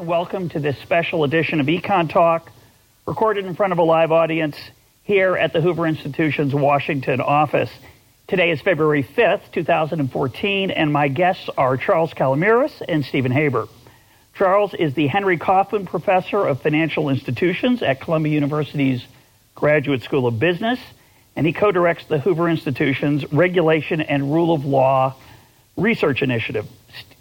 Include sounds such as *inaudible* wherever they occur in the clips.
Welcome to this special edition of Econ Talk, recorded in front of a live audience here at the Hoover Institution's Washington office. Today is February 5th, 2014, and my guests are Charles Calomiris and Stephen Haber. Charles is the Henry Kaufman Professor of Financial Institutions at Columbia University's Graduate School of Business, and he co directs the Hoover Institution's Regulation and Rule of Law Research Initiative.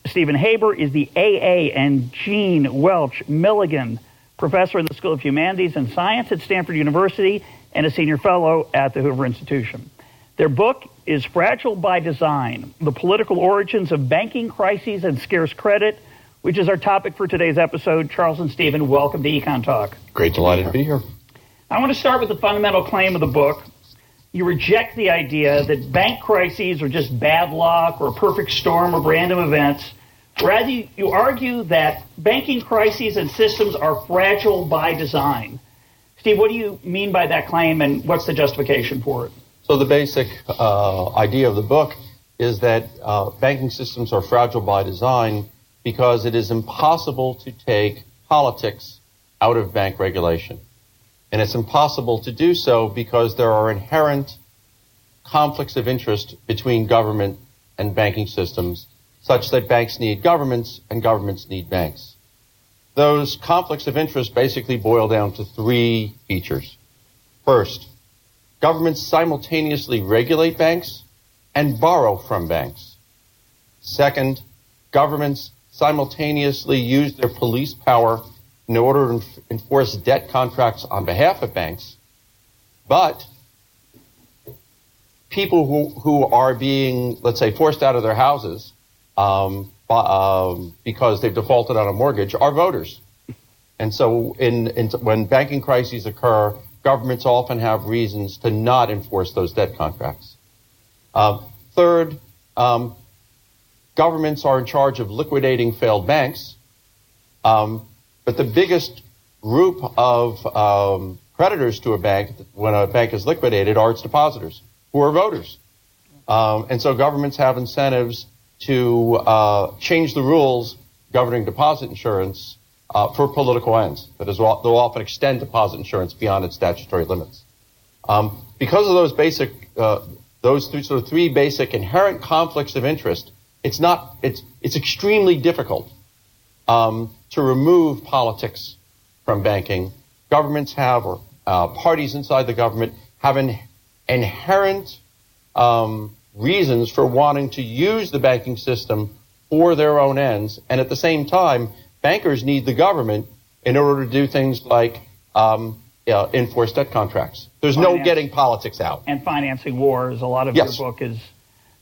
Stephen Haber is the A.A. and Jean Welch Milligan Professor in the School of Humanities and Science at Stanford University and a Senior Fellow at the Hoover Institution. Their book is Fragile by Design The Political Origins of Banking Crises and Scarce Credit, which is our topic for today's episode. Charles and Stephen, welcome to Econ Talk. Great, delighted to be here. I want to start with the fundamental claim of the book, you reject the idea that bank crises are just bad luck or a perfect storm of random events. Rather, you, argue that banking crises and systems are fragile by design. Steve, what do you mean by that claim and what's the justification for it? So, the basic uh, idea of the book is that uh, banking systems are fragile by design because it is impossible to take politics out of bank regulation. And it's impossible to do so because there are inherent conflicts of interest between government and banking systems, such that banks need governments and governments need banks. Those conflicts of interest basically boil down to three features. First, governments simultaneously regulate banks and borrow from banks. Second, governments simultaneously use their police power in order to enforce debt contracts on behalf of banks, but people who, who are being, let's say, forced out of their houses um, um, because they've defaulted on a mortgage are voters. And so in, in, when banking crises occur, governments often have reasons to not enforce those debt contracts. Uh, third, um, governments are in charge of liquidating failed banks. Um, but the biggest group of um, creditors to a bank when a bank is liquidated are its depositors, who are voters. Um, and so governments have incentives to uh, change the rules governing deposit insurance uh, for political ends. That is, they'll often extend deposit insurance beyond its statutory limits. Um, because of those basic, uh, those three, sort of three basic inherent conflicts of interest, it's not, it's, it's extremely difficult um, to remove politics from banking. Governments have, or uh, parties inside the government have an inherent um, reasons for wanting to use the banking system for their own ends, and at the same time, bankers need the government in order to do things like um, uh, enforce debt contracts. There's Finance, no getting politics out. And financing wars. A lot of yes. your book is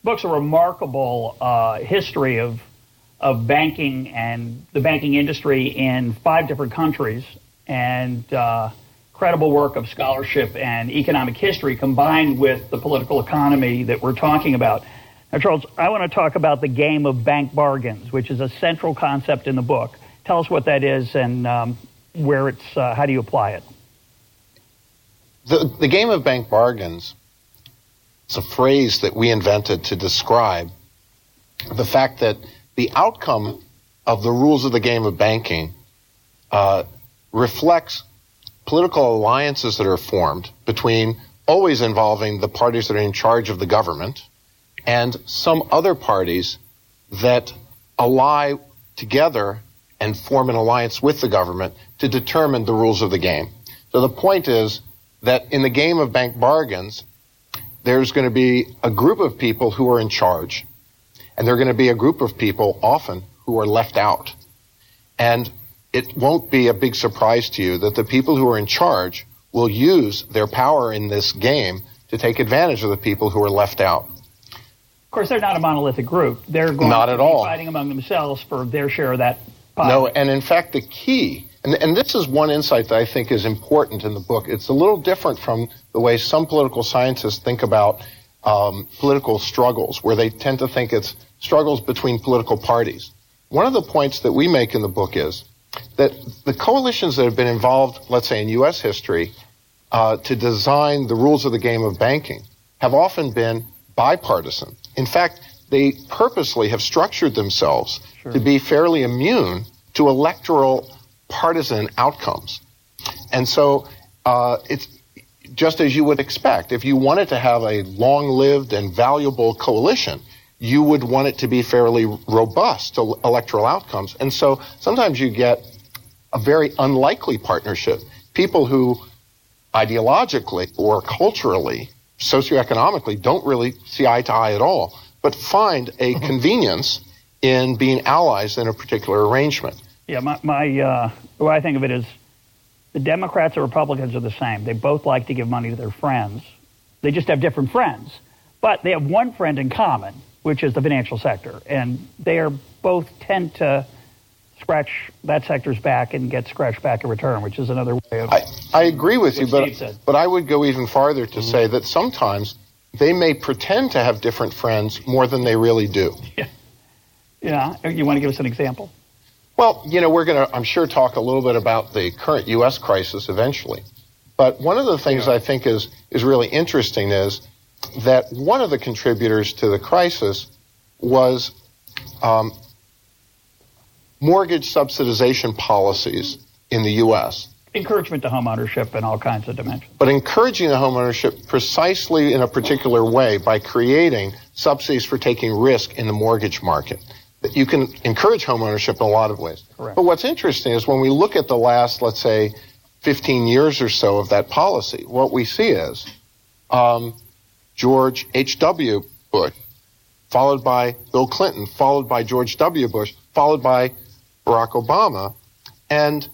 book's a remarkable uh, history of of banking and the banking industry in five different countries and uh, credible work of scholarship and economic history combined with the political economy that we're talking about. Now, Charles, I want to talk about the game of bank bargains, which is a central concept in the book. Tell us what that is and um, where it's, uh, how do you apply it? The, the game of bank bargains is a phrase that we invented to describe the fact that the outcome of the rules of the game of banking uh, reflects political alliances that are formed between always involving the parties that are in charge of the government and some other parties that ally together and form an alliance with the government to determine the rules of the game. So the point is that in the game of bank bargains, there's going to be a group of people who are in charge and there are going to be a group of people often who are left out. And it won't be a big surprise to you that the people who are in charge will use their power in this game to take advantage of the people who are left out. Of course, they're not a monolithic group. They're going not to at all. fighting among themselves for their share of that No, and in fact, the key, and, and this is one insight that I think is important in the book. It's a little different from the way some political scientists think about um, political struggles, where they tend to think it's struggles between political parties. One of the points that we make in the book is that the coalitions that have been involved, let's say in U.S. history, uh, to design the rules of the game of banking have often been bipartisan. In fact, they purposely have structured themselves sure. to be fairly immune to electoral partisan outcomes. And so uh, it's just as you would expect. If you wanted to have a long lived and valuable coalition, you would want it to be fairly robust to electoral outcomes. And so sometimes you get a very unlikely partnership. People who ideologically or culturally, socioeconomically, don't really see eye to eye at all, but find a mm-hmm. convenience in being allies in a particular arrangement. Yeah, my, my uh, the way I think of it is the Democrats and Republicans are the same. They both like to give money to their friends. They just have different friends. But they have one friend in common, which is the financial sector. And they are both tend to scratch that sector's back and get scratched back in return, which is another way of. I, I agree with you, but, but I would go even farther to mm-hmm. say that sometimes they may pretend to have different friends more than they really do. Yeah. Yeah. You want to give us an example? Well, you know, we're going to, I'm sure, talk a little bit about the current U.S. crisis eventually. But one of the things yeah. I think is, is really interesting is that one of the contributors to the crisis was um, mortgage subsidization policies in the U.S. Encouragement to homeownership in all kinds of dimensions. But encouraging the homeownership precisely in a particular way by creating subsidies for taking risk in the mortgage market. You can encourage homeownership in a lot of ways. Correct. But what's interesting is when we look at the last, let's say, 15 years or so of that policy, what we see is um, George H.W. Bush, followed by Bill Clinton, followed by George W. Bush, followed by Barack Obama. And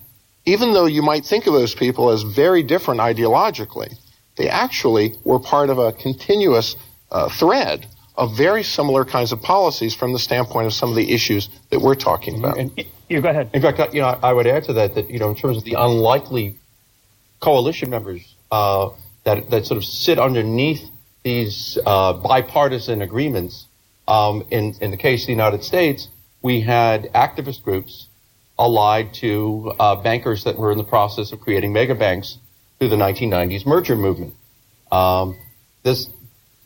even though you might think of those people as very different ideologically, they actually were part of a continuous uh, thread of very similar kinds of policies from the standpoint of some of the issues that we're talking about. And, you go ahead. In fact, you know, I would add to that that you know, in terms of the unlikely coalition members uh, that that sort of sit underneath these uh, bipartisan agreements. Um, in in the case of the United States, we had activist groups allied to uh, bankers that were in the process of creating mega banks through the 1990s merger movement. Um, this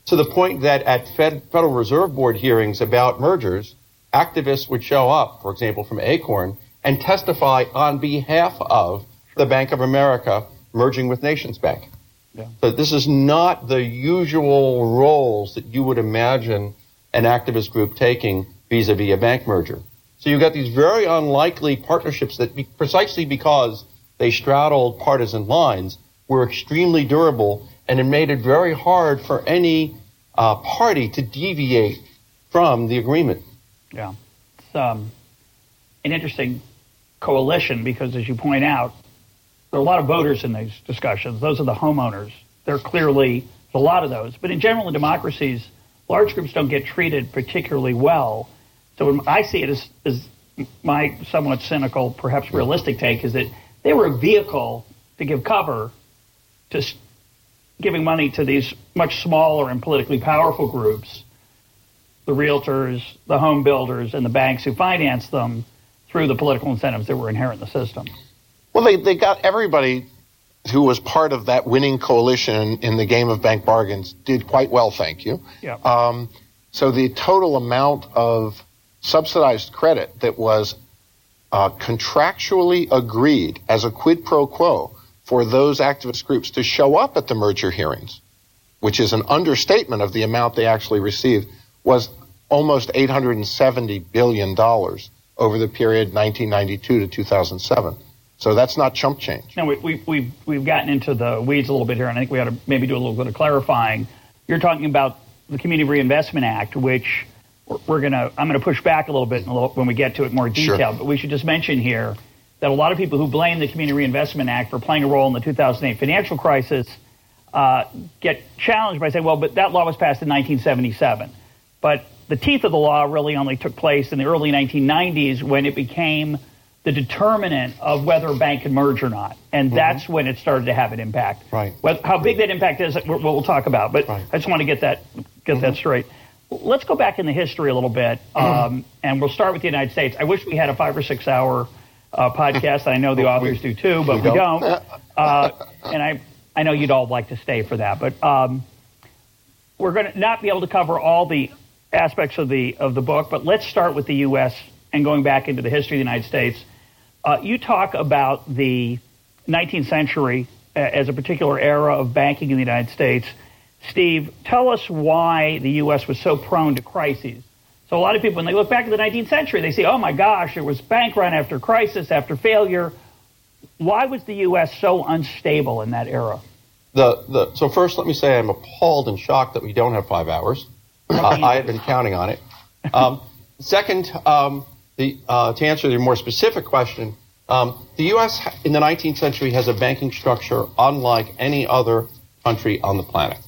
to the point that at Fed, Federal Reserve Board hearings about mergers, activists would show up, for example, from Acorn, and testify on behalf of the Bank of America merging with Nations Bank. Yeah. So this is not the usual roles that you would imagine an activist group taking vis-a-vis a bank merger. So you've got these very unlikely partnerships that be, precisely because they straddled partisan lines were extremely durable and it made it very hard for any uh, party to deviate from the agreement. Yeah. It's um, an interesting coalition because, as you point out, there are a lot of voters in these discussions. Those are the homeowners. There are clearly a lot of those. But in general, in democracies, large groups don't get treated particularly well. So I see it as, as my somewhat cynical, perhaps realistic take is that they were a vehicle to give cover to giving money to these much smaller and politically powerful groups, the realtors, the home builders, and the banks who financed them through the political incentives that were inherent in the system. Well, they, they got everybody who was part of that winning coalition in the game of bank bargains did quite well, thank you. Yeah. Um, so the total amount of subsidized credit that was uh, contractually agreed as a quid pro quo for those activist groups to show up at the merger hearings, which is an understatement of the amount they actually received, was almost $870 billion over the period 1992 to 2007. So that's not chump change. Now, we, we, we've, we've gotten into the weeds a little bit here, and I think we ought to maybe do a little bit of clarifying. You're talking about the Community Reinvestment Act, which we're, going to, I'm going to push back a little bit when we get to it more detail, sure. but we should just mention here that a lot of people who blame the Community Reinvestment Act for playing a role in the 2008 financial crisis uh, get challenged by saying, well, but that law was passed in 1977. But the teeth of the law really only took place in the early 1990s when it became the determinant of whether a bank can merge or not, and mm-hmm. that's when it started to have an impact. Right. how big that impact is, we'll, we'll talk about. But right. I just want to get that get mm-hmm. that straight. Let's go back in the history a little bit, mm-hmm. um, and we'll start with the United States. I wish we had a five or six hour uh, podcast. I know the *laughs* authors do too, but we, we don't. don't. *laughs* Uh, and I, I know you'd all like to stay for that, but um, we're going to not be able to cover all the aspects of the of the book. But let's start with the U.S. and going back into the history of the United States. Uh, you talk about the 19th century uh, as a particular era of banking in the United States. Steve, tell us why the U.S. was so prone to crises. So a lot of people, when they look back at the 19th century, they say, "Oh my gosh, it was bank run after crisis after failure." Why was the U.S. so unstable in that era? The, the, so first, let me say I'm appalled and shocked that we don't have five hours. Uh, I had been counting on it. Um, second, um, the, uh, to answer your more specific question, um, the U.S. in the 19th century has a banking structure unlike any other country on the planet.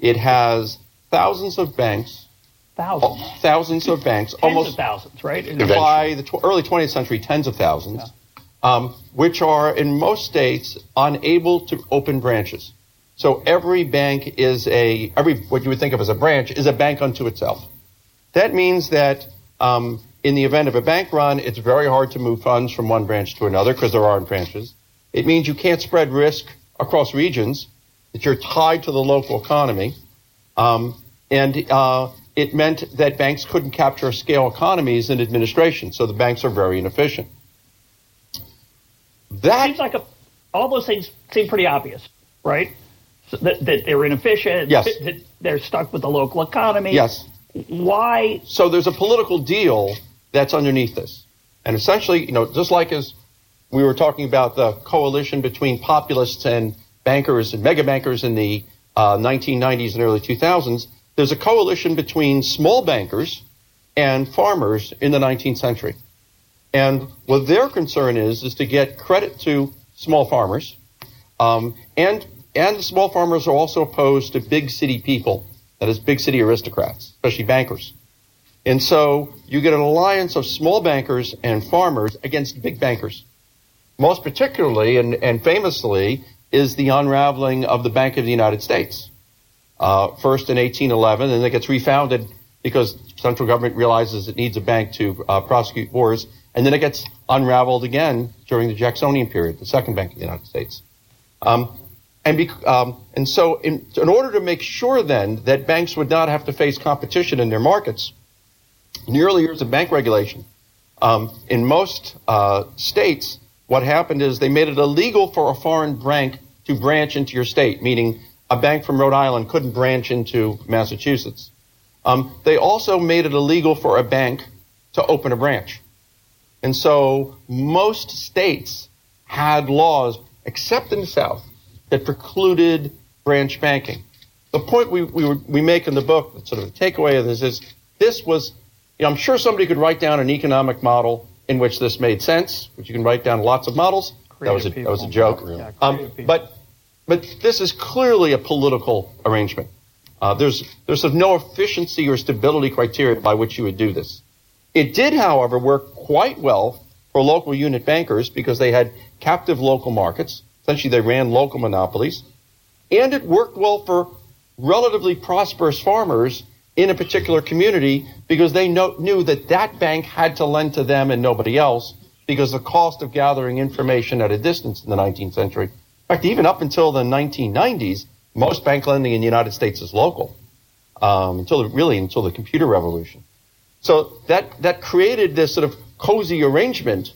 It has thousands of banks. Thousands. Oh, thousands of banks. Tens almost of thousands, right? By the tw- early 20th century, tens of thousands, yeah. um, which are in most states unable to open branches. So every bank is a every what you would think of as a branch is a bank unto itself. That means that um, in the event of a bank run, it's very hard to move funds from one branch to another because there aren't branches. It means you can't spread risk across regions, that you're tied to the local economy. Um, and uh, it meant that banks couldn't capture scale economies in administration, so the banks are very inefficient. That seems like a, all those things seem pretty obvious, right? So that, that, they're inefficient. Yes. That they're stuck with the local economy. Yes. Why? So there's a political deal that's underneath this. And essentially, you know, just like as we were talking about the coalition between populists and bankers and mega bankers in the uh, 1990s and early 2000s, there's a coalition between small bankers and farmers in the 19th century. And what their concern is, is to get credit to small farmers. Um, and, and the small farmers are also opposed to big city people, that is, big city aristocrats, especially bankers. And so you get an alliance of small bankers and farmers against big bankers. Most particularly and, and famously is the unraveling of the Bank of the United States. Uh, first in 1811, and it gets refounded because central government realizes it needs a bank to uh, prosecute wars, and then it gets unraveled again during the Jacksonian period, the second Bank of the United States. Um, and, um, and so, in, in order to make sure then that banks would not have to face competition in their markets, in the early years of bank regulation, um, in most uh, states, what happened is they made it illegal for a foreign bank to branch into your state, meaning a bank from Rhode Island couldn't branch into Massachusetts. Um, they also made it illegal for a bank to open a branch. And so most states had laws, except in the South, that precluded branch banking. The point we, we, we make in the book, sort of the takeaway of this is this was I'm sure somebody could write down an economic model in which this made sense, which you can write down lots of models. Creative that was a, people. that was a joke. Yeah, um, but but this is clearly a political arrangement. Uh, there's there's sort of no efficiency or stability criteria by which you would do this. It did, however, work quite well for local unit bankers because they had captive local markets. Essentially, they ran local monopolies, and it worked well for relatively prosperous farmers in a particular community because they know, knew that that bank had to lend to them and nobody else because the cost of gathering information at a distance in the 19th century. In fact, even up until the 1990s, most bank lending in the United States is local um, until really until the computer revolution. So that that created this sort of cozy arrangement,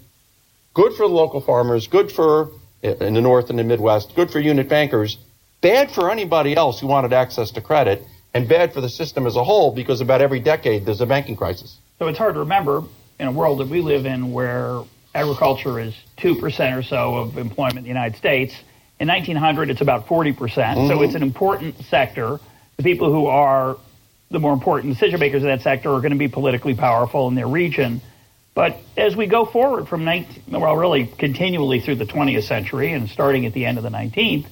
good for the local farmers, good for in the North and the Midwest, good for unit bankers, bad for anybody else who wanted access to credit and bad for the system as a whole because about every decade there's a banking crisis. So it's hard to remember in a world that we live in where agriculture is 2% or so of employment in the United States. In 1900, it's about 40%. percent mm hmm So it's an important sector. The people who are the more important decision makers in that sector are going to be politically powerful in their region. But as we go forward from 19, well, really continually through the 20th century and starting at the end of the 19th,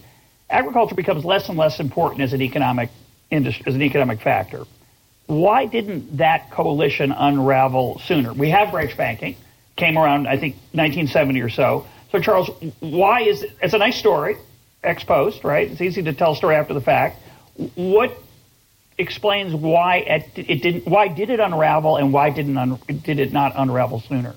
agriculture becomes less and less important as an economic industry, as an economic factor. Why didn't that coalition unravel sooner? We have branch banking, came around, I think, 1970 or so. So, Charles, why is it? It's a nice story, ex post, right? It's easy to tell a story after the fact. What explains why it, it didn't? Why did it unravel, and why didn't un, did it not unravel sooner?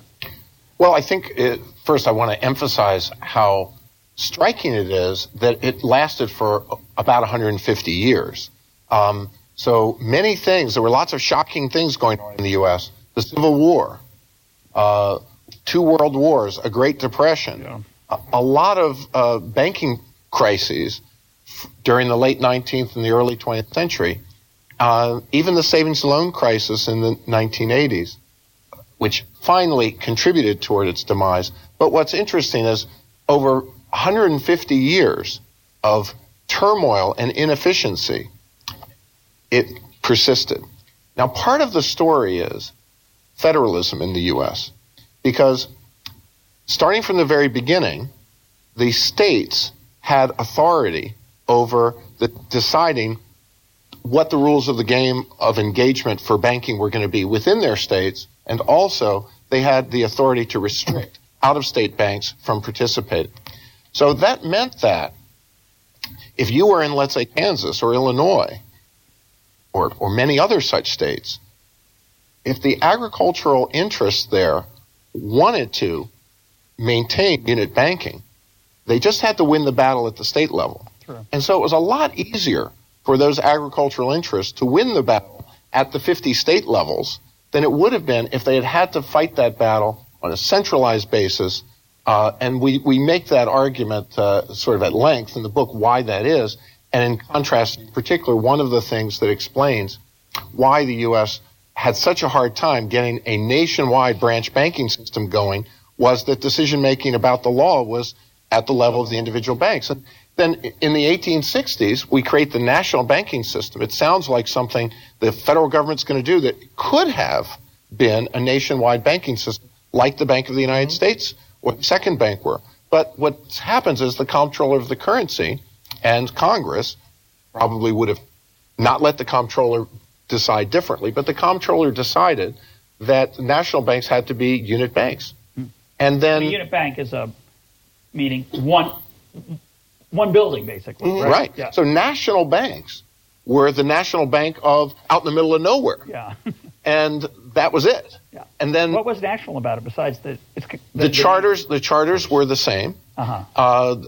Well, I think it, first I want to emphasize how striking it is that it lasted for about 150 years. Um, so many things. There were lots of shocking things going on in the U.S. The Civil War, uh, two world wars, a Great Depression, yeah. a, a, lot of uh, banking crises f- during the late 19th and the early 20th century. Uh, even the savings loan crisis in the 1980s, which finally contributed toward its demise. But what's interesting is over 150 years of turmoil and inefficiency, it persisted. Now, part of the story is federalism in the U.S. Because starting from the very beginning, the states had authority over the deciding what the rules of the game of engagement for banking were going to be within their states, and also they had the authority to restrict out of state banks from participating. So that meant that if you were in, let's say, Kansas or Illinois or, or many other such states, if the agricultural interests there wanted to maintain unit banking, they just had to win the battle at the state level. True. And so it was a lot easier for those agricultural interests to win the battle at the 50 state levels than it would have been if they had had to fight that battle on a centralized basis. Uh, and we, we make that argument uh, sort of at length in the book why that is. And in contrast, in particular, one of the things that explains why the U.S had such a hard time getting a nationwide branch banking system going was that decision making about the law was at the level of the individual banks. And then in the 1860s, we create the national banking system. It sounds like something the federal government's going to do that could have been a nationwide banking system, like the Bank of the United mm-hmm. States or the Second Bank were. But what happens is the comptroller of the currency and Congress probably would have not let the comptroller decide differently. But the comptroller decided that national banks had to be unit banks. And then a unit bank is a meaning one one building basically. Mm-hmm. Right. right. Yeah. So national banks were the national bank of out in the middle of nowhere. Yeah. *laughs* and that was it. Yeah. And then what was national about it besides the the, the, charters? The charters were the same. Uh-huh.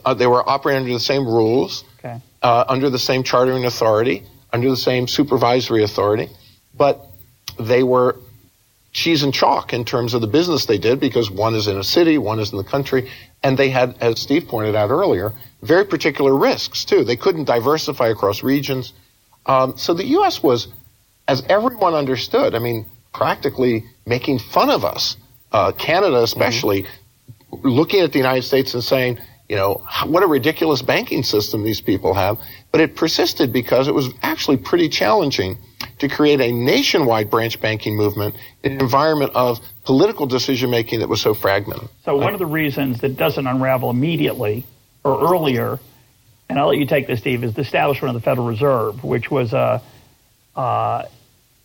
Uh, they were operating under the same rules. Okay. Uh, under the same chartering authority under the same supervisory authority, but they were cheese and chalk in terms of the business they did because one is in a city, one is in the country, and they had, as Steve pointed out earlier, very particular risks too. They couldn't diversify across regions. Um, so the U.S. was, as everyone understood, I mean, practically making fun of us, uh, Canada especially, mm-hmm. Looking at the United States and saying, you know, what a ridiculous banking system these people have. But it persisted because it was actually pretty challenging to create a nationwide branch banking movement in an environment of political decision making that was so fragmented. So one of the reasons that doesn't unravel immediately or earlier, and I'll let you take this, Steve, is the establishment of the Federal Reserve, which was a uh,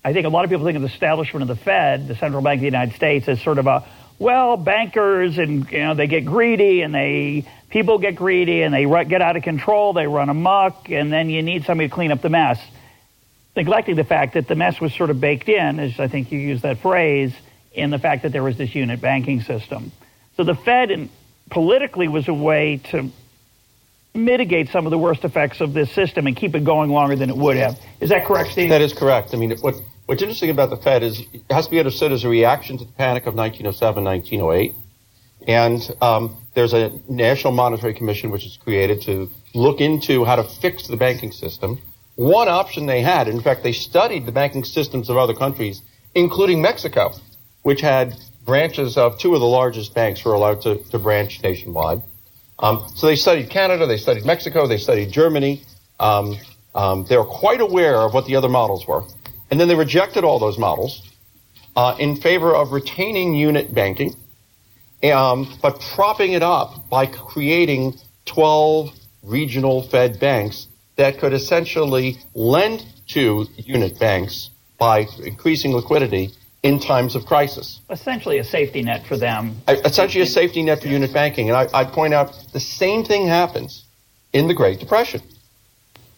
I think a lot of people think of the establishment of the Fed, the central bank of the United States, as sort of a well, bankers and you know they get greedy and they people get greedy and they get out of control, they run amok, and then you need somebody to clean up the mess. Neglecting the fact that the mess was sort of baked in, as I think you used that phrase, in the fact that there was this unit banking system. So the Fed politically was a way to mitigate some of the worst effects of this system and keep it going longer than it would have. Is that correct, Steve? That is correct. I mean, what, what's interesting about the Fed is it has to be understood as a reaction to the panic of 1907, 1908. And um, there's a National Monetary Commission which is created to look into how to fix the banking system. One option they had, in fact, they studied the banking systems of other countries, including Mexico, which had branches of two of the largest banks were allowed to, to branch nationwide. Um, so they studied Canada, they studied Mexico, they studied Germany. Um, um, they were quite aware of what the other models were. And then they rejected all those models uh, in favor of retaining unit banking um, but propping it up by creating 12 regional Fed banks that could essentially lend to unit banks by increasing liquidity in times of crisis. Essentially, a safety net for them. Essentially, a safety net for unit banking. And I, I point out the same thing happens in the Great Depression,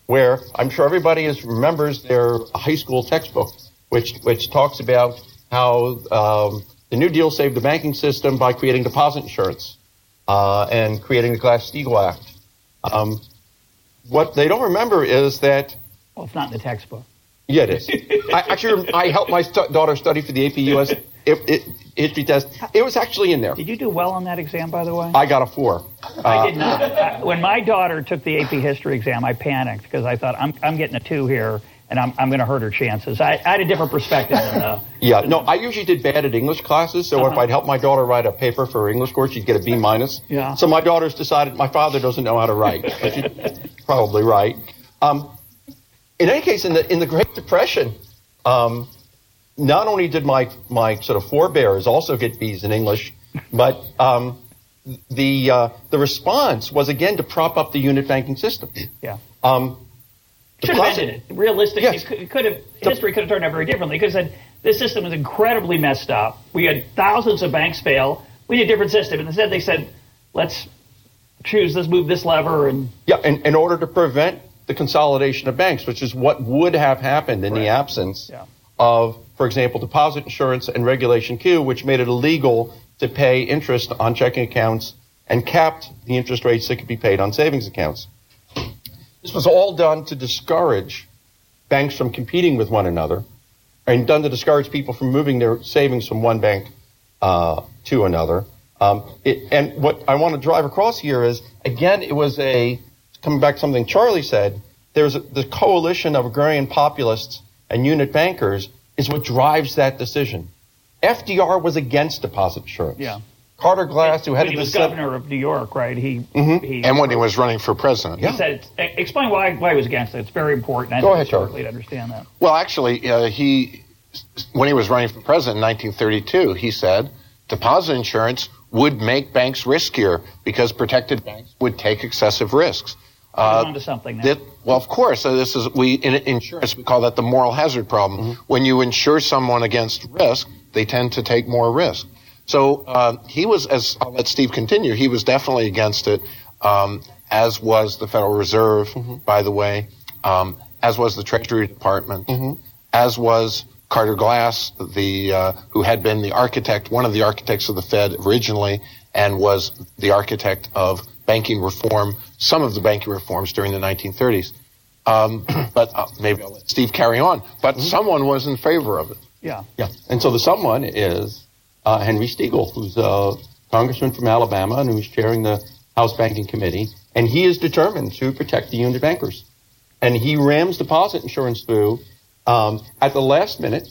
where I'm sure everybody is, remembers their high school textbook, which which talks about how um, the New Deal saved the banking system by creating deposit insurance uh, and creating the Glass-Steagall Act. Um, what they don't remember is that. Well, it's not in the textbook. Yeah, it is. I, actually, I helped my st- daughter study for the AP US it, it, history test. It was actually in there. Did you do well on that exam, by the way? I got a four. I did not. I, when my daughter took the AP history exam, I panicked because I thought I'm, I'm getting a two here and I'm, I'm going to hurt her chances. I, I, had a different perspective. Than, uh, *laughs* yeah, no, I usually did bad at English classes, so uh-huh. if I'd help my daughter write a paper for her English course, she'd get a B *laughs* minus. Yeah. So my daughter's decided my father doesn't know how to write. She's *laughs* probably right. Um, in any case, in the in the Great Depression, um, not only did my my sort of forebears also get B's in English, but um, the uh, the response was again to prop up the unit banking system. Yeah. Um, should have ended it. Realistically, yes. it could, have history could have turned out very differently because said this system was incredibly messed up. We had thousands of banks fail. We need a different system. And instead, they said, "Let's choose. Let's move this lever." And yeah, in, in order to prevent the consolidation of banks, which is what would have happened in right. the absence yeah. Of, for example, deposit insurance and Regulation Q, which made it illegal to pay interest on checking accounts and capped the interest rates that could be paid on savings accounts. This was all done to discourage banks from competing with one another and done to discourage people from moving their savings from one bank uh, to another. Um, it, and what I want to drive across here is, again, it was a, coming back to something Charlie said, there's a, the coalition of agrarian populists and unit bankers is what drives that decision. FDR was against deposit insurance. Yeah. Carter Glass, who headed he was the governor of New York, right? He, mm-hmm. he and when he was running for president. He yeah. said, explain why why he was against it. It's very important. I Go ahead, Charlie. To understand that. Well, actually, uh, he when he was running for president in 1932, he said deposit insurance would make banks riskier because protected banks would take excessive risks. Uh, on something now. That, well, of course. Uh, this is we in insurance we call that the moral hazard problem. Mm-hmm. When you insure someone against risk, they tend to take more risk. So uh, he was, as I'll let Steve continue, he was definitely against it, um, as was the Federal Reserve, mm-hmm. by the way, um, as was the Treasury Department, mm-hmm. as was Carter Glass, the uh, who had been the architect, one of the architects of the Fed originally, and was the architect of banking reform, some of the banking reforms during the 1930s. Um, *clears throat* but uh, maybe I'll let Steve carry on. But mm-hmm. someone was in favor of it. Yeah. Yeah. And so the someone is uh, Henry Steagall, who's a congressman from Alabama and who's chairing the House Banking Committee, and he is determined to protect the unit bankers. And he rams deposit insurance through um, at the last minute.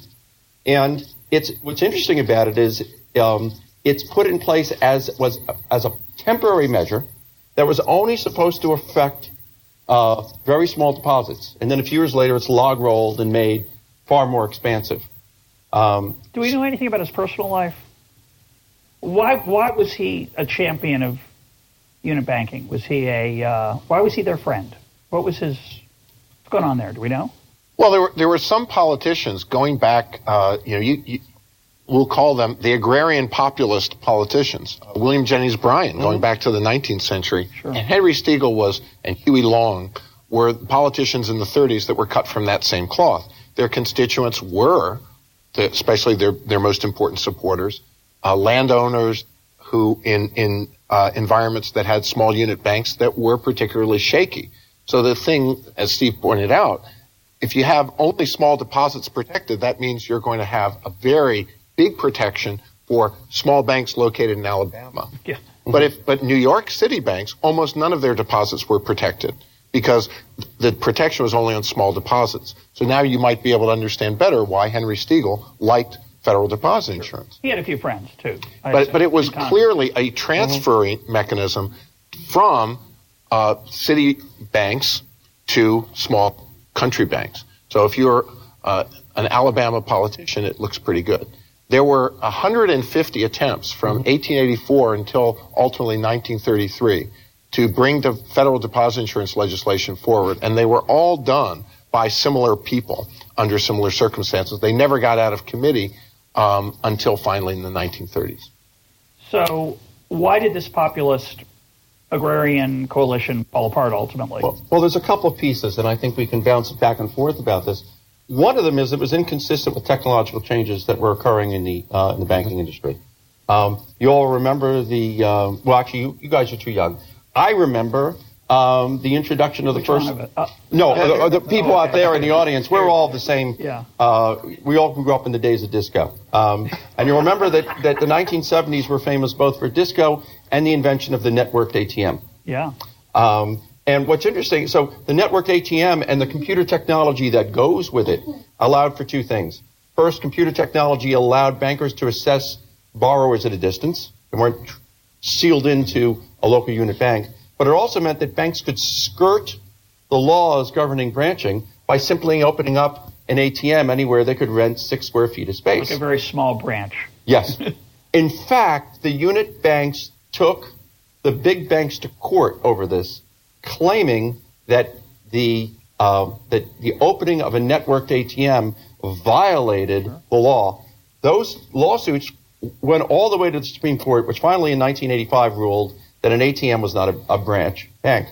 And it's what's interesting about it is um, it's put in place as was as a temporary measure that was only supposed to affect uh, very small deposits, and then a few years later, it's log rolled and made far more expansive. Um, Do we know anything about his personal life? Why why was he a champion of unit banking? Was he a uh, why was he their friend? What was his what's going on there? Do we know? Well, there were there were some politicians going back. Uh, you know, you, you, we'll call them the agrarian populist politicians. Uh, William Jennings Bryan, mm-hmm. going back to the 19th century, sure. and Henry Steagall was, and Huey Long were politicians in the 30s that were cut from that same cloth. Their constituents were the, especially their their most important supporters, uh, landowners who in in uh, environments that had small unit banks that were particularly shaky. So the thing, as Steve pointed out, if you have only small deposits protected, that means you're going to have a very big protection for small banks located in Alabama. Yeah. But if but New York City banks, almost none of their deposits were protected because the protection was only on small deposits. So now you might be able to understand better why Henry Steagall liked federal deposit insurance. He had a few friends too. but but it was clearly a transferring mm-hmm. mechanism from uh, city banks to small country banks. So if you're uh, an Alabama politician, it looks pretty good. There were 150 attempts from 1884 mm-hmm. until ultimately 1933 to bring the federal deposit insurance legislation forward, and they were all done by similar people under similar circumstances. They never got out of committee, um, until finally in the 1930s. So, why did this populist agrarian coalition fall apart ultimately? Well, well, there's a couple of pieces, and I think we can bounce back and forth about this. One of them is it was inconsistent with technological changes that were occurring in the uh, in the banking industry. Um, you all remember the uh, well, actually, you, you, guys are too young. I remember um, the introduction of the Which first. Uh, no, the, the, people oh, okay. out there in the audience, we're all the same. Yeah. Uh, we all grew up in the days of disco, um, and you remember that that the 1970s were famous both for disco and the invention of the networked ATM. Yeah. Um, and what's interesting, so the network ATM and the computer technology that goes with it allowed for two things. First, computer technology allowed bankers to assess borrowers at a distance. They weren't sealed into a local unit bank. But it also meant that banks could skirt the laws governing branching by simply opening up an ATM anywhere they could rent six square feet of space. Like a very small branch. Yes. *laughs* In fact, the unit banks took the big banks to court over this claiming that the uh, that the opening of a networked ATM violated the law. Those lawsuits went all the way to the Supreme Court, which finally in 1985 ruled that an ATM was not a, a branch bank.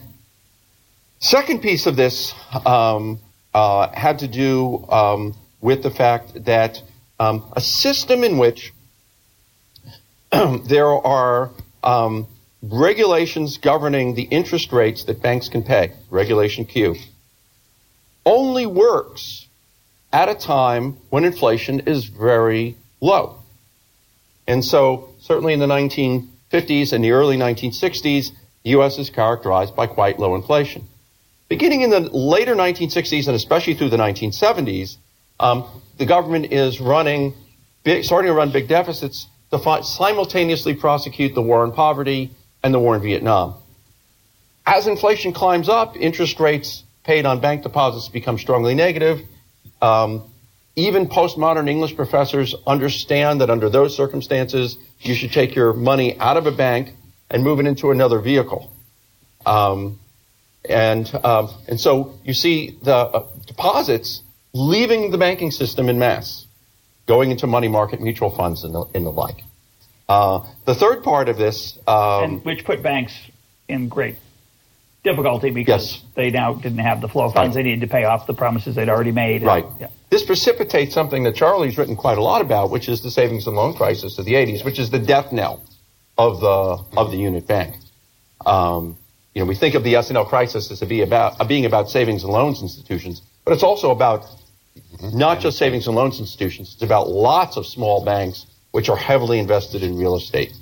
Second piece of this um, uh, had to do um, with the fact that um, a system in which *clears throat* there are um, regulations governing the interest rates that banks can pay, Regulation Q, only works at a time when inflation is very low. And so, certainly in the 1950s and the early 1960s, the U.S. is characterized by quite low inflation. Beginning in the later 1960s and especially through the 1970s, um, the government is running, big, starting to run big deficits to fi- simultaneously prosecute the war on poverty and the war in Vietnam. As inflation climbs up, interest rates paid on bank deposits become strongly negative. Um, even postmodern English professors understand that under those circumstances, you should take your money out of a bank and move it into another vehicle. Um, and um, and so you see the uh, deposits leaving the banking system in mass, going into money market mutual funds and the, and the like. Uh, the third part of this, um, and which put banks in great difficulty because Yes. they now didn't have the flow of funds Right. they needed to pay off the promises they'd already made. Right. Yeah. This precipitates something that Charlie's written quite a lot about, which is the savings and loan crisis of the 80s, which is the death knell of the of the unit bank. Um, you know, we think of the S&L crisis as to be about uh, being about savings and loans institutions, but it's also about not just savings and loans institutions. It's about lots of small banks which are heavily invested in real estate.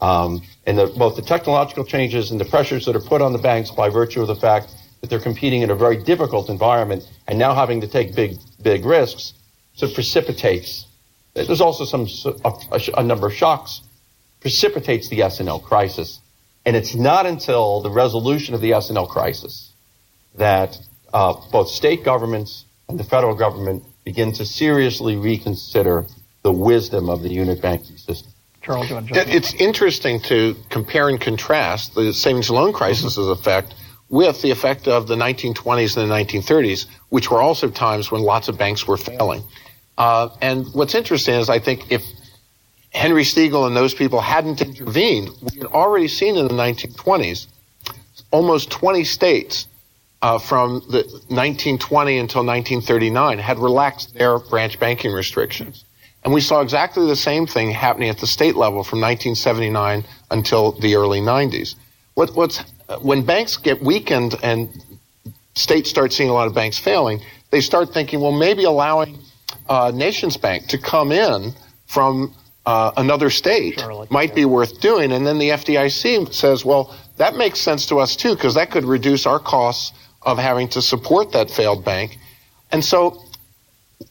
Um, and the, both the technological changes and the pressures that are put on the banks by virtue of the fact that they're competing in a very difficult environment and now having to take big, big risks, it precipitates. There's also some a, a, number of shocks, precipitates the S&L crisis, and it's not until the resolution of the S&L crisis that uh, both state governments and the federal government begin to seriously reconsider the wisdom of the unit banking system. Charles, you want to jump It- in? It's interesting to compare and contrast the savings and loan crisis' effect with the effect of the 1920s and the 1930s, which were also times when lots of banks were failing. Uh, and what's interesting is I think if Henry Steagall and those people hadn't intervened, we had already seen in the 1920s almost 20 states uh, from the 1920 until 1939 had relaxed their branch banking restrictions. And we saw exactly the same thing happening at the state level from 1979 until the early 90s. What, what's when banks get weakened and states start seeing a lot of banks failing, they start thinking, well, maybe allowing uh, Nations Bank to come in from uh, another state like- might be worth doing. And then the FDIC says, well, that makes sense to us too, because that could reduce our costs of having to support that failed bank. And so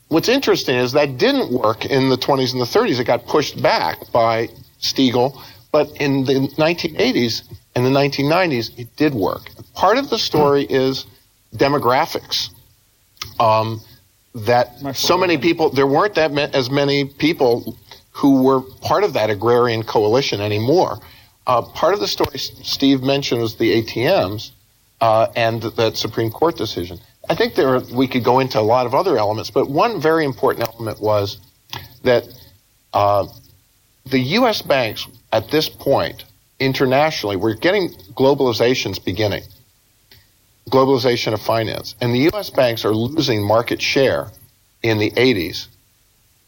what's interesting is that didn't work in the 20s and the 30s. It got pushed back by Steagall. But in the 1980s and the 1990s, it did work. Part of the story is demographics. Um, that so many people, there weren't that ma- as many people who were part of that agrarian coalition anymore. Uh, part of the story Steve mentioned was the ATMs uh, and th- that Supreme Court decision. I think there we could go into a lot of other elements, but one very important element was that uh, the U.S. banks at this point internationally, we're getting globalization's beginning, globalization of finance, and the U.S. banks are losing market share in the 80s,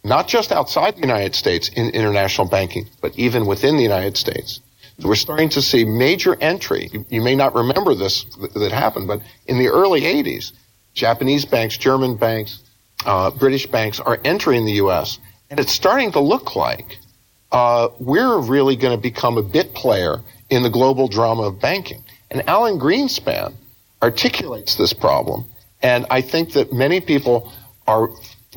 not just outside the United States in international banking, but even within the United States. We're starting to see major entry. You, you may not remember this that happened, but in the early 80s, Japanese banks, German banks, uh, British banks are entering the U.S. And it's starting to look like uh, we're really going to become a bit player in the global drama of banking. And Alan Greenspan articulates this problem. And I think that many people are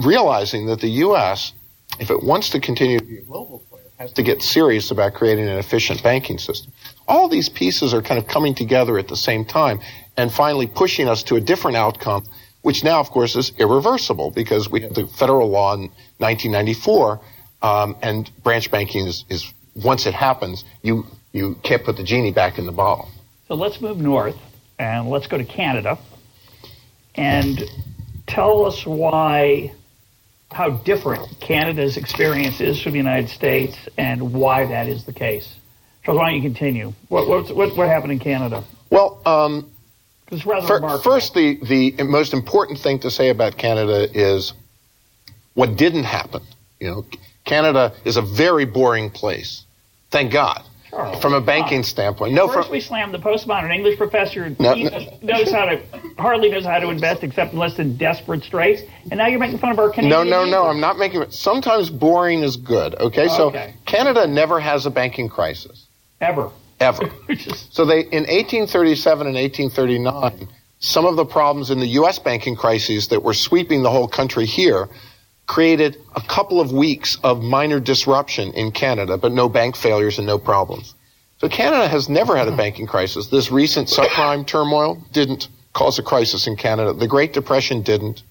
realizing that the U.S., if it wants to continue to be a global player, has to get serious about creating an efficient banking system. All these pieces are kind of coming together at the same time and finally pushing us to a different outcome, which now, of course, is irreversible because we have the federal law in 1994 um, and branch banking is, is once it happens, you you can't put the genie back in the bottle. So let's move north and let's go to Canada and tell us why how different Canada's experience is from the United States and why that is the case. Charles, why don't you continue? What what what, what happened in Canada? Well, um, it's rather for, first, the the most important thing to say about Canada is what didn't happen. You know, Canada is a very boring place. Thank God. Sure. From a banking standpoint. No, First, from, we slammed the postmodern English professor. No, he no. knows how to hardly knows how to invest except in less than desperate straits. And now you're making fun of our Canadians. no, no, no. I'm not making it. Sometimes boring is good. Okay, so Okay. Canada never has a banking crisis ever. ever. *laughs* Just- So they in 1837 and 1839, some of the problems in the U.S. banking crises that were sweeping the whole country here created a couple of weeks of minor disruption in Canada, but no bank failures and no problems. So Canada has never had a banking crisis. This recent subprime turmoil didn't cause a crisis in Canada. The Great Depression didn't.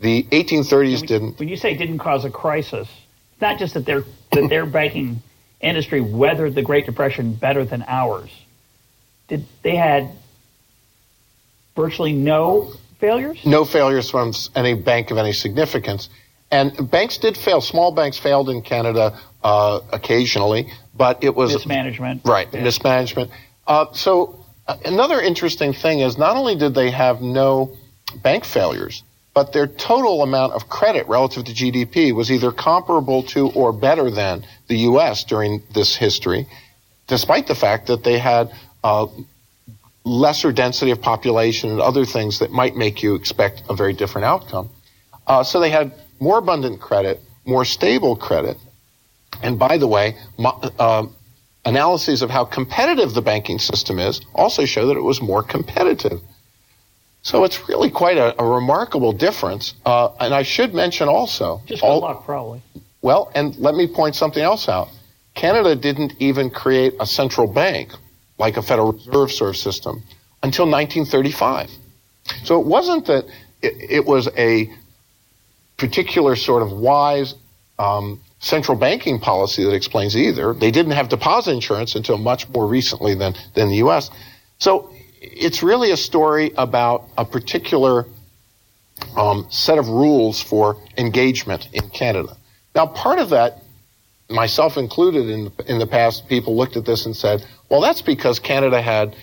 The 1830s didn't. when you say didn't cause a crisis, not just that their that their banking industry weathered the Great Depression better than ours. Did they had virtually no failures? no failures from any bank of any significance. And banks did fail. Small banks failed in Canada uh, occasionally, but it was Mismanagement. right Yeah. mismanagement. Uh, so uh, another interesting thing is not only did they have no bank failures, but their total amount of credit relative to GDP was either comparable to or better than the U.S. during this history, despite the fact that they had uh, lesser density of population and other things that might make you expect a very different outcome. Uh, so they had more abundant credit, more stable credit, and by the way, uh, analyses of how competitive the banking system is also show that it was more competitive. So it's really quite a, a remarkable difference. Uh, and I should mention also, Just all- luck, probably. well, and let me point something else out. Canada didn't even create a central bank like a Federal Reserve sort of system until 1935. So it wasn't that it, it was a particular sort of wise um, central banking policy that explains either. They didn't have deposit insurance until much more recently than, than the U.S. So it's really a story about a particular um, set of rules for engagement in Canada. Now, part of that, myself included in the, in the past, people looked at this and said, well, that's because Canada had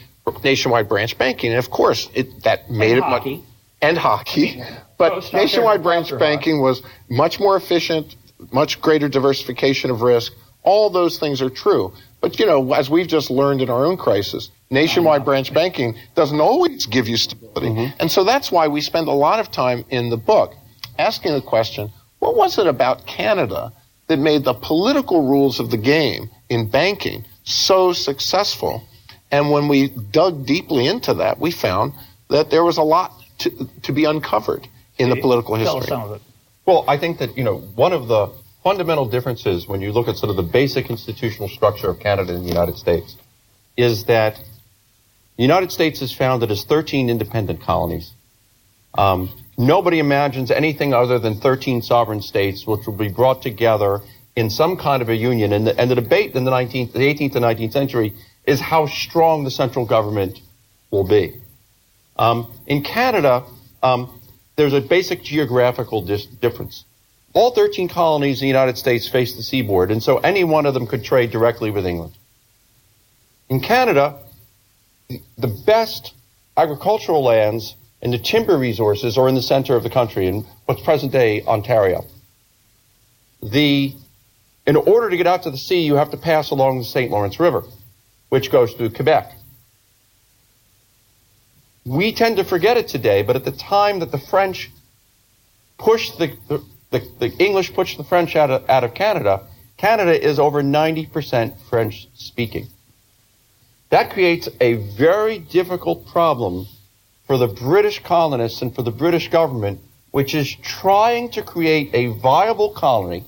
nationwide branch banking. And of course, it, that made it much. hockey. And hockey. Oh, *laughs* *laughs* But there. nationwide branch banking was much more efficient, much greater diversification of risk. All those things are true. But, you know, as we've just learned in our own crisis, nationwide oh, branch banking doesn't always give you stability. Mm-hmm. And so that's why we spend a lot of time in the book asking the question, what was it about Canada that made the political rules of the game in banking so successful? And when we dug deeply into that, we found that there was a lot to, to be uncovered in the political Tell us history. some of it. Well, I think that, you know, one of the fundamental differences when you look at sort of the basic institutional structure of Canada and the United States is that the United States is founded as 13 independent colonies. Um, nobody imagines anything other than 13 sovereign states which will be brought together in some kind of a union. And the, and the debate in the 19th, the 18th and 19th century is how strong the central government will be. Um, in Canada, um, there's a basic geographical dis- difference. All 13 colonies in the United States faced the seaboard, and so any one of them could trade directly with England. In Canada, the best agricultural lands and the timber resources are in the center of the country, in what's present day Ontario. The, in order to get out to the sea, you have to pass along the St. Lawrence River, which goes through Quebec. We tend to forget it today, but at the time that the French pushed the, the, the, the English pushed the French out of, out of Canada, Canada is over 90% French speaking. That creates a very difficult problem for the British colonists and for the British government, which is trying to create a viable colony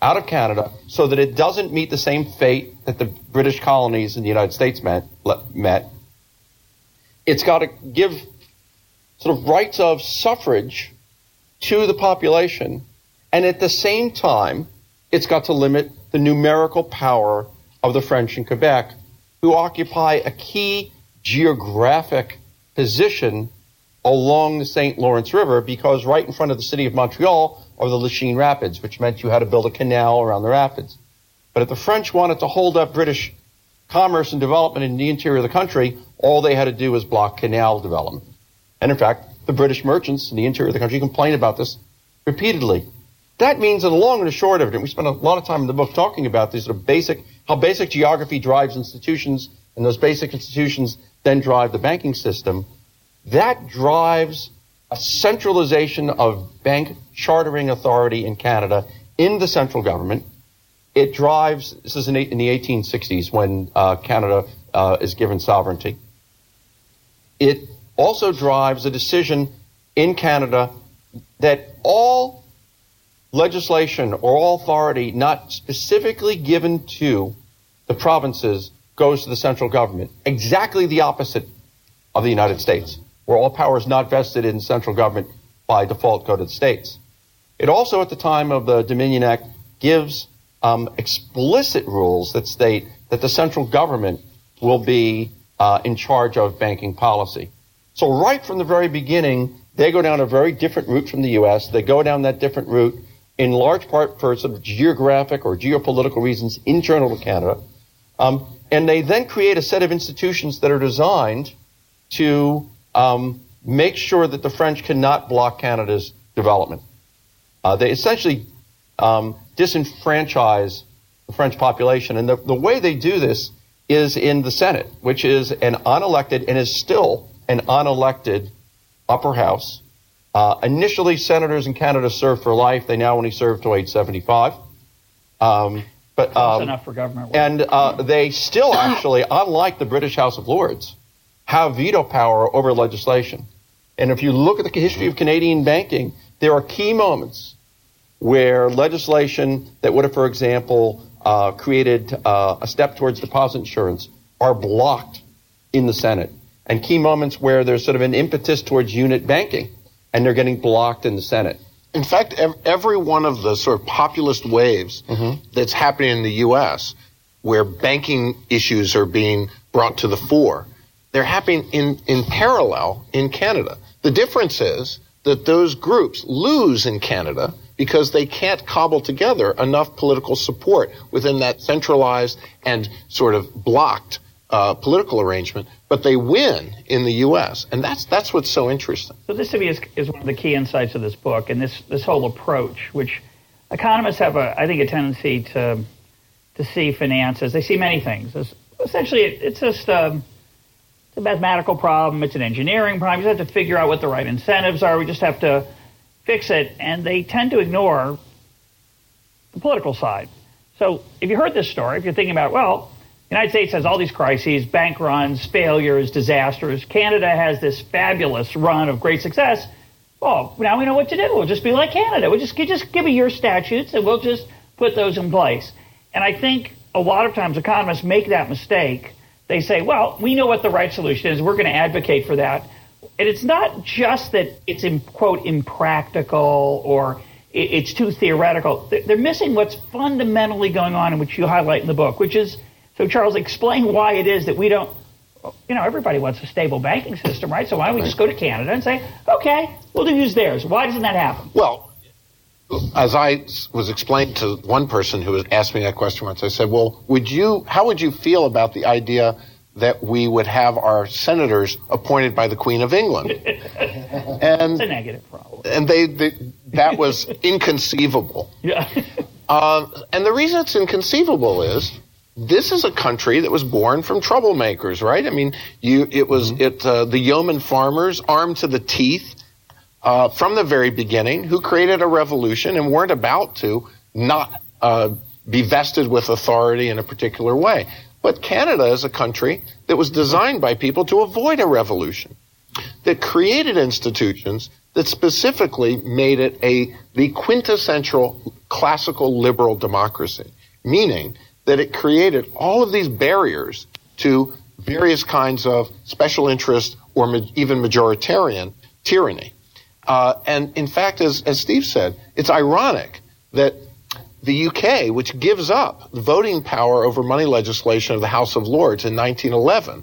out of Canada so that it doesn't meet the same fate that the British colonies in the United States met. met. It's got to give sort of rights of suffrage to the population, and at the same time, it's got to limit the numerical power of the French in Quebec, who occupy a key geographic position along the St. Lawrence River because right in front of the city of Montreal are the Lachine Rapids, which meant you had to build a canal around the rapids. But if the French wanted to hold up British commerce and development in the interior of the country, all they had to do was block canal development. And in fact, the British merchants in the interior of the country complain about this repeatedly. That means that the long and the short of it, we spend a lot of time in the book talking about these sort of basic, how basic geography drives institutions, and those basic institutions then drive the banking system. That drives a centralization of bank chartering authority in Canada in the central government. It drives, this is in, in the 1860s when uh, Canada uh, is given sovereignty. It also drives a decision in Canada that all legislation or all authority not specifically given to the provinces goes to the central government. Exactly the opposite of the United States, where all powers not vested in central government by default go to the states. It also, at the time of the Dominion Act, gives um, explicit rules that state that the central government will be uh, in charge of banking policy. So right from the very beginning, they go down a very different route from the U.S. They go down that different route in large part for of geographic or geopolitical reasons internal to Canada. Um, and they then create a set of institutions that are designed to um, make sure that the French cannot block Canada's development. Uh, they essentially um, disenfranchise the French population. And the, the way they do this is in the Senate, which is an unelected and is still an unelected upper house. Uh, initially, senators in Canada served for life. They now only serve to age 75. Um, but um, enough for government. Work. And uh, they still actually, *coughs* unlike the British House of Lords, have veto power over legislation. And if you look at the history of Canadian banking, there are key moments where legislation that would have, for example, uh, created uh, a step towards deposit insurance are blocked in the Senate and key moments where there's sort of an impetus towards unit banking, and they're getting blocked in the Senate. In fact, every one of the sort of populist waves mm-hmm. that's happening in the U.S., where banking issues are being brought to the fore, they're happening in, in parallel in Canada. The difference is that those groups lose in Canada because they can't cobble together enough political support within that centralized and sort of blocked uh, political arrangement, but they win in the U.S. And that's that's what's so interesting. So this to me is, is one of the key insights of this book and this this whole approach, which economists have a I think a tendency to to see finances. They see many things. It's, essentially, it, it's just um, it's a mathematical problem. It's an engineering problem. You just have to figure out what the right incentives are. We just have to fix it, and they tend to ignore the political side. So if you heard this story, if you're thinking about, well, United States has all these crises, bank runs, failures, disasters. Canada has this fabulous run of great success. Well, now we know what to do. We'll just be like Canada. We'll just, just give me your statutes and we'll just put those in place. And I think a lot of times economists make that mistake. They say, well, we know what the right solution is. We're going to advocate for that. And it's not just that it's, in, quote, impractical or it's too theoretical. They're missing what's fundamentally going on, and which you highlight in the book, which is – so, Charles, explain why it is that we don't, you know, everybody wants a stable banking system, right? So why don't we just go to Canada and say, okay, we'll use theirs? Why doesn't that happen? Well, as I was explained to one person who asked me that question once, I said, "Well, would you? How would you feel about the idea that we would have our senators appointed by the Queen of England?" *laughs* and it's a negative problem. And they, they that was inconceivable. Yeah. uh, and the reason it's inconceivable is this is a country that was born from troublemakers, right? I mean, you, it was mm-hmm. it uh, the yeoman farmers armed to the teeth uh, from the very beginning who created a revolution and weren't about to not uh, be vested with authority in a particular way. But Canada is a country that was designed by people to avoid a revolution, that created institutions that specifically made it a the quintessential classical liberal democracy, meaning that it created all of these barriers to various kinds of special interest or ma- even majoritarian tyranny. Uh, and in fact, as, as Steve said, it's ironic that the UK, which gives up voting power over money legislation of the House of Lords in 1911,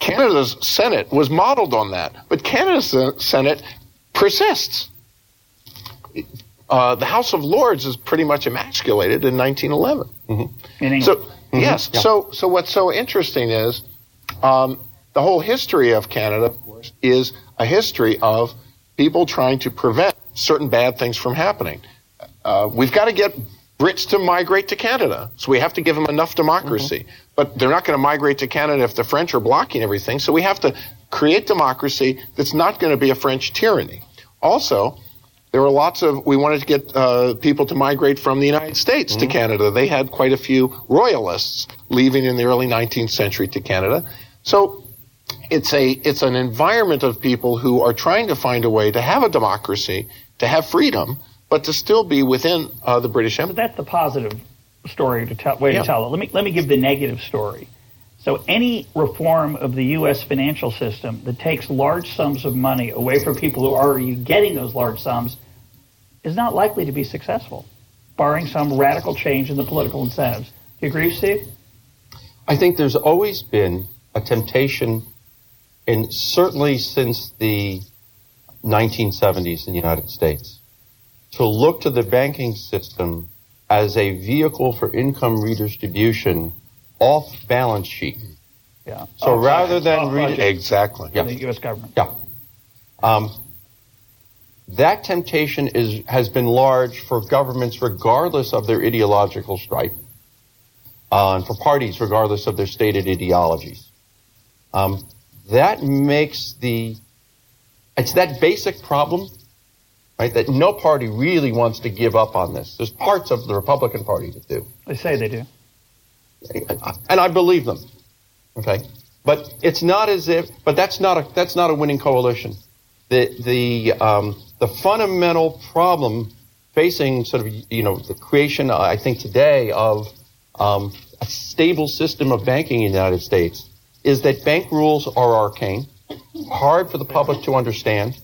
Canada's Senate was modeled on that. But Canada's Senate persists. Uh, the House of Lords is pretty much emasculated in 1911. Mm-hmm. So mm-hmm. yes, yeah. so so what's so interesting is um, the whole history of Canada, of course, is a history of people trying to prevent certain bad things from happening. Uh, we've got to get Brits to migrate to Canada, so we have to give them enough democracy. Mm-hmm. But they're not going to migrate to Canada if the French are blocking everything. So we have to create democracy that's not going to be a French tyranny. Also, there were lots of we wanted to get uh, people to migrate from the United States mm-hmm. to Canada. They had quite a few royalists leaving in the early 19th century to Canada. So it's a it's an environment of people who are trying to find a way to have a democracy, to have freedom, but to still be within uh, the British Empire. But that's the positive story to tell way yeah. to tell it. Let me let me give the negative story. So any reform of the U.S. financial system that takes large sums of money away from people who are already getting those large sums is not likely to be successful, barring some radical change in the political incentives. Do you agree, Steve? I think there's always been a temptation and certainly since the 1970s in the United States, to look to the banking system as a vehicle for income redistribution off balance sheet. Yeah. So oh, rather than re- exactly, yeah. the U.S. government. Yeah. Um, that temptation is has been large for governments, regardless of their ideological stripe, uh, and for parties, regardless of their stated ideologies. Um, that makes the it's that basic problem, right? That no party really wants to give up on this. There's parts of the Republican Party that do. They say they do, and I believe them. Okay, but it's not as if. But that's not a that's not a winning coalition. The the um, the fundamental problem facing sort of you know the creation I think today of um, a stable system of banking in the United States is that bank rules are arcane, hard for the public to understand.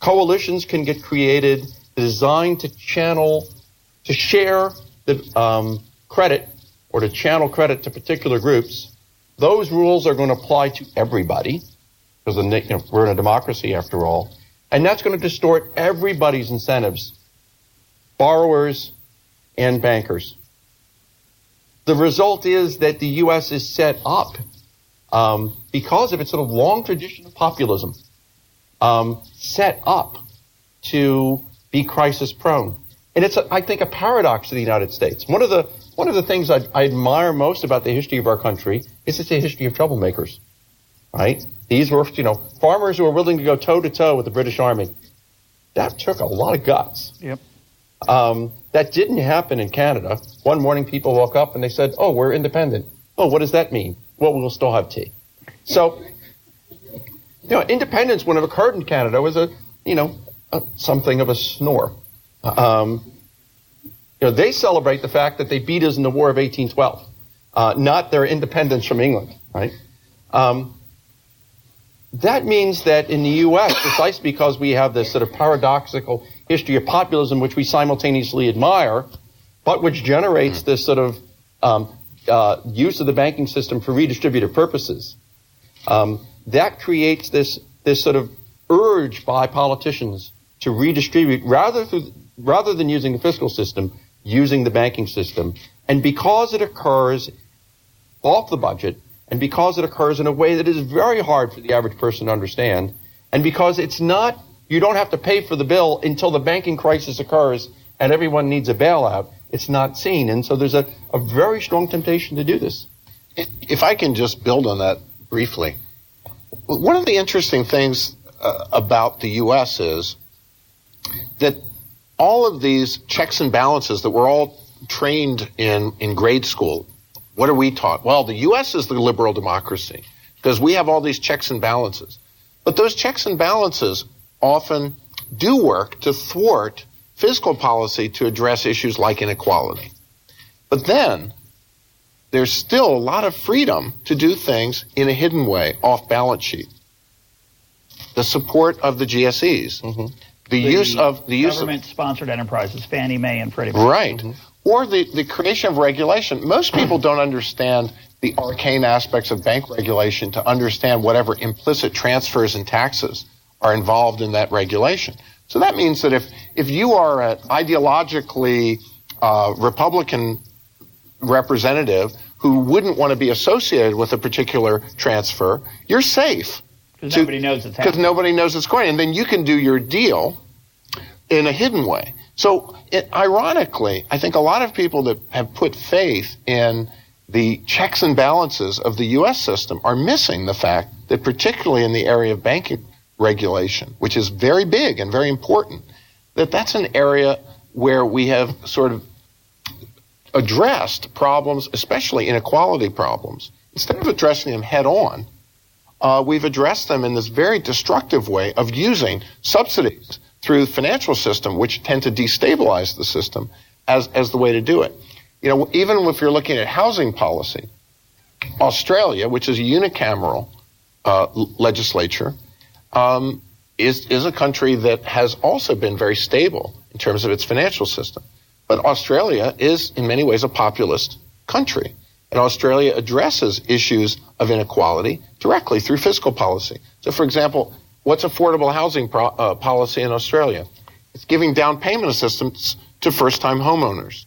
Coalitions can get created designed to channel, to share the um, credit or to channel credit to particular groups. Those rules are going to apply to everybody because you know, we're in a democracy after all. And that's going to distort everybody's incentives, borrowers and bankers. The result is that the U.S. is set up um, because of its sort of long tradition of populism, um, set up to be crisis prone. And it's, a, I think, a paradox to the United States. One of the one of the things I, I admire most about the history of our country is it's a history of troublemakers. Right? These were, you know, farmers who were willing to go toe to toe with the British Army. That took a lot of guts. Yep. Um, that didn't happen in Canada. One morning, people woke up and they said, "Oh, we're independent." Oh, what does that mean? well, we'll still have tea. So, you know, independence, when it occurred in Canada, was a, you know, a, something of a snore. Um, you know, they celebrate the fact that they beat us in the War of 1812, uh, not their independence from England, right? Um, that means that in the U.S., precisely because we have this sort of paradoxical history of populism, which we simultaneously admire, but which generates this sort of um, uh, use of the banking system for redistributive purposes, um, that creates this this sort of urge by politicians to redistribute rather through rather than using the fiscal system, using the banking system. And because it occurs off the budget, and because it occurs in a way that is very hard for the average person to understand, and because it's not, you don't have to pay for the bill until the banking crisis occurs and everyone needs a bailout, it's not seen. And so there's a, a very strong temptation to do this. If I can just build on that briefly, one of the interesting things uh, about the U.S. is that all of these checks and balances that we're all trained in in grade school, what are we taught? Well, the U.S. is the liberal democracy because we have all these checks and balances. But those checks and balances often do work to thwart fiscal policy to address issues like inequality. But then there's still a lot of freedom to do things in a hidden way off balance sheet. The support of the GSEs, mm-hmm. The, the, use of the use government sponsored enterprises, Fannie Mae and Freddie Mac. Right. Mm-hmm. Or the, the creation of regulation. Most people don't understand the arcane aspects of bank regulation to understand whatever implicit transfers and taxes are involved in that regulation. So that means that if, if you are an ideologically uh, Republican representative who wouldn't want to be associated with a particular transfer, you're safe. Because nobody knows it's Because nobody knows it's going. And then you can do your deal in a hidden way. So, it, ironically, I think a lot of people that have put faith in the checks and balances of the U.S. system are missing the fact that, particularly in the area of banking regulation, which is very big and very important, that that's an area where we have sort of addressed problems, especially inequality problems, instead of addressing them head on, uh, we've addressed them in this very destructive way of using subsidies through the financial system, which tend to destabilize the system as, as the way to do it. You know, even if you're looking at housing policy, Australia, which is a unicameral uh, legislature, um, is, is a country that has also been very stable in terms of its financial system. But Australia is, in many ways, a populist country. And Australia addresses issues of inequality directly through fiscal policy. So, for example, what's affordable housing pro- uh, policy in Australia? It's giving down payment assistance to first time homeowners.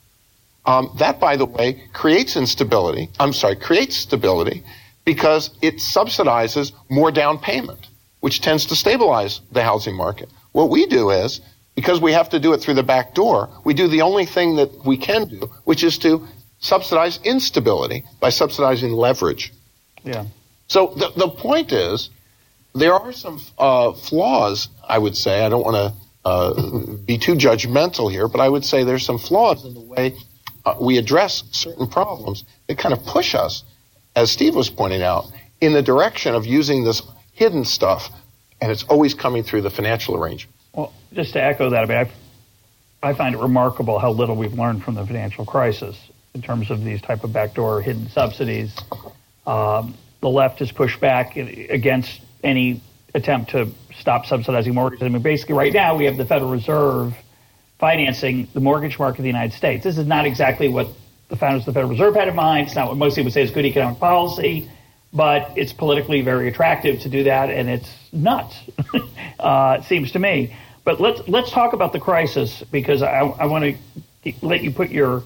Um, that, by the way, creates instability. I'm sorry, creates stability because it subsidizes more down payment, which tends to stabilize the housing market. What we do is because we have to do it through the back door, we do the only thing that we can do, which is to subsidize instability by subsidizing leverage. Yeah. So the, the point is, there are some uh, flaws, I would say. I don't want to uh, be too judgmental here, but I would say there's some flaws in the way uh, we address certain problems that kind of push us, as Steve was pointing out, in the direction of using this hidden stuff, and it's always coming through the financial arrangement. Well, just to echo that, I mean, I, I find it remarkable how little we've learned from the financial crisis in terms of these type of backdoor hidden subsidies. Um, the left has pushed back against any attempt to stop subsidizing mortgages. I mean, basically, right now we have the Federal Reserve financing the mortgage market of the United States. This is not exactly what the founders of the Federal Reserve had in mind. It's not what most people would say is good economic policy, but it's politically very attractive to do that, and it's nuts. *laughs* uh, it seems to me. But let's let's talk about the crisis because I, I want to let you put your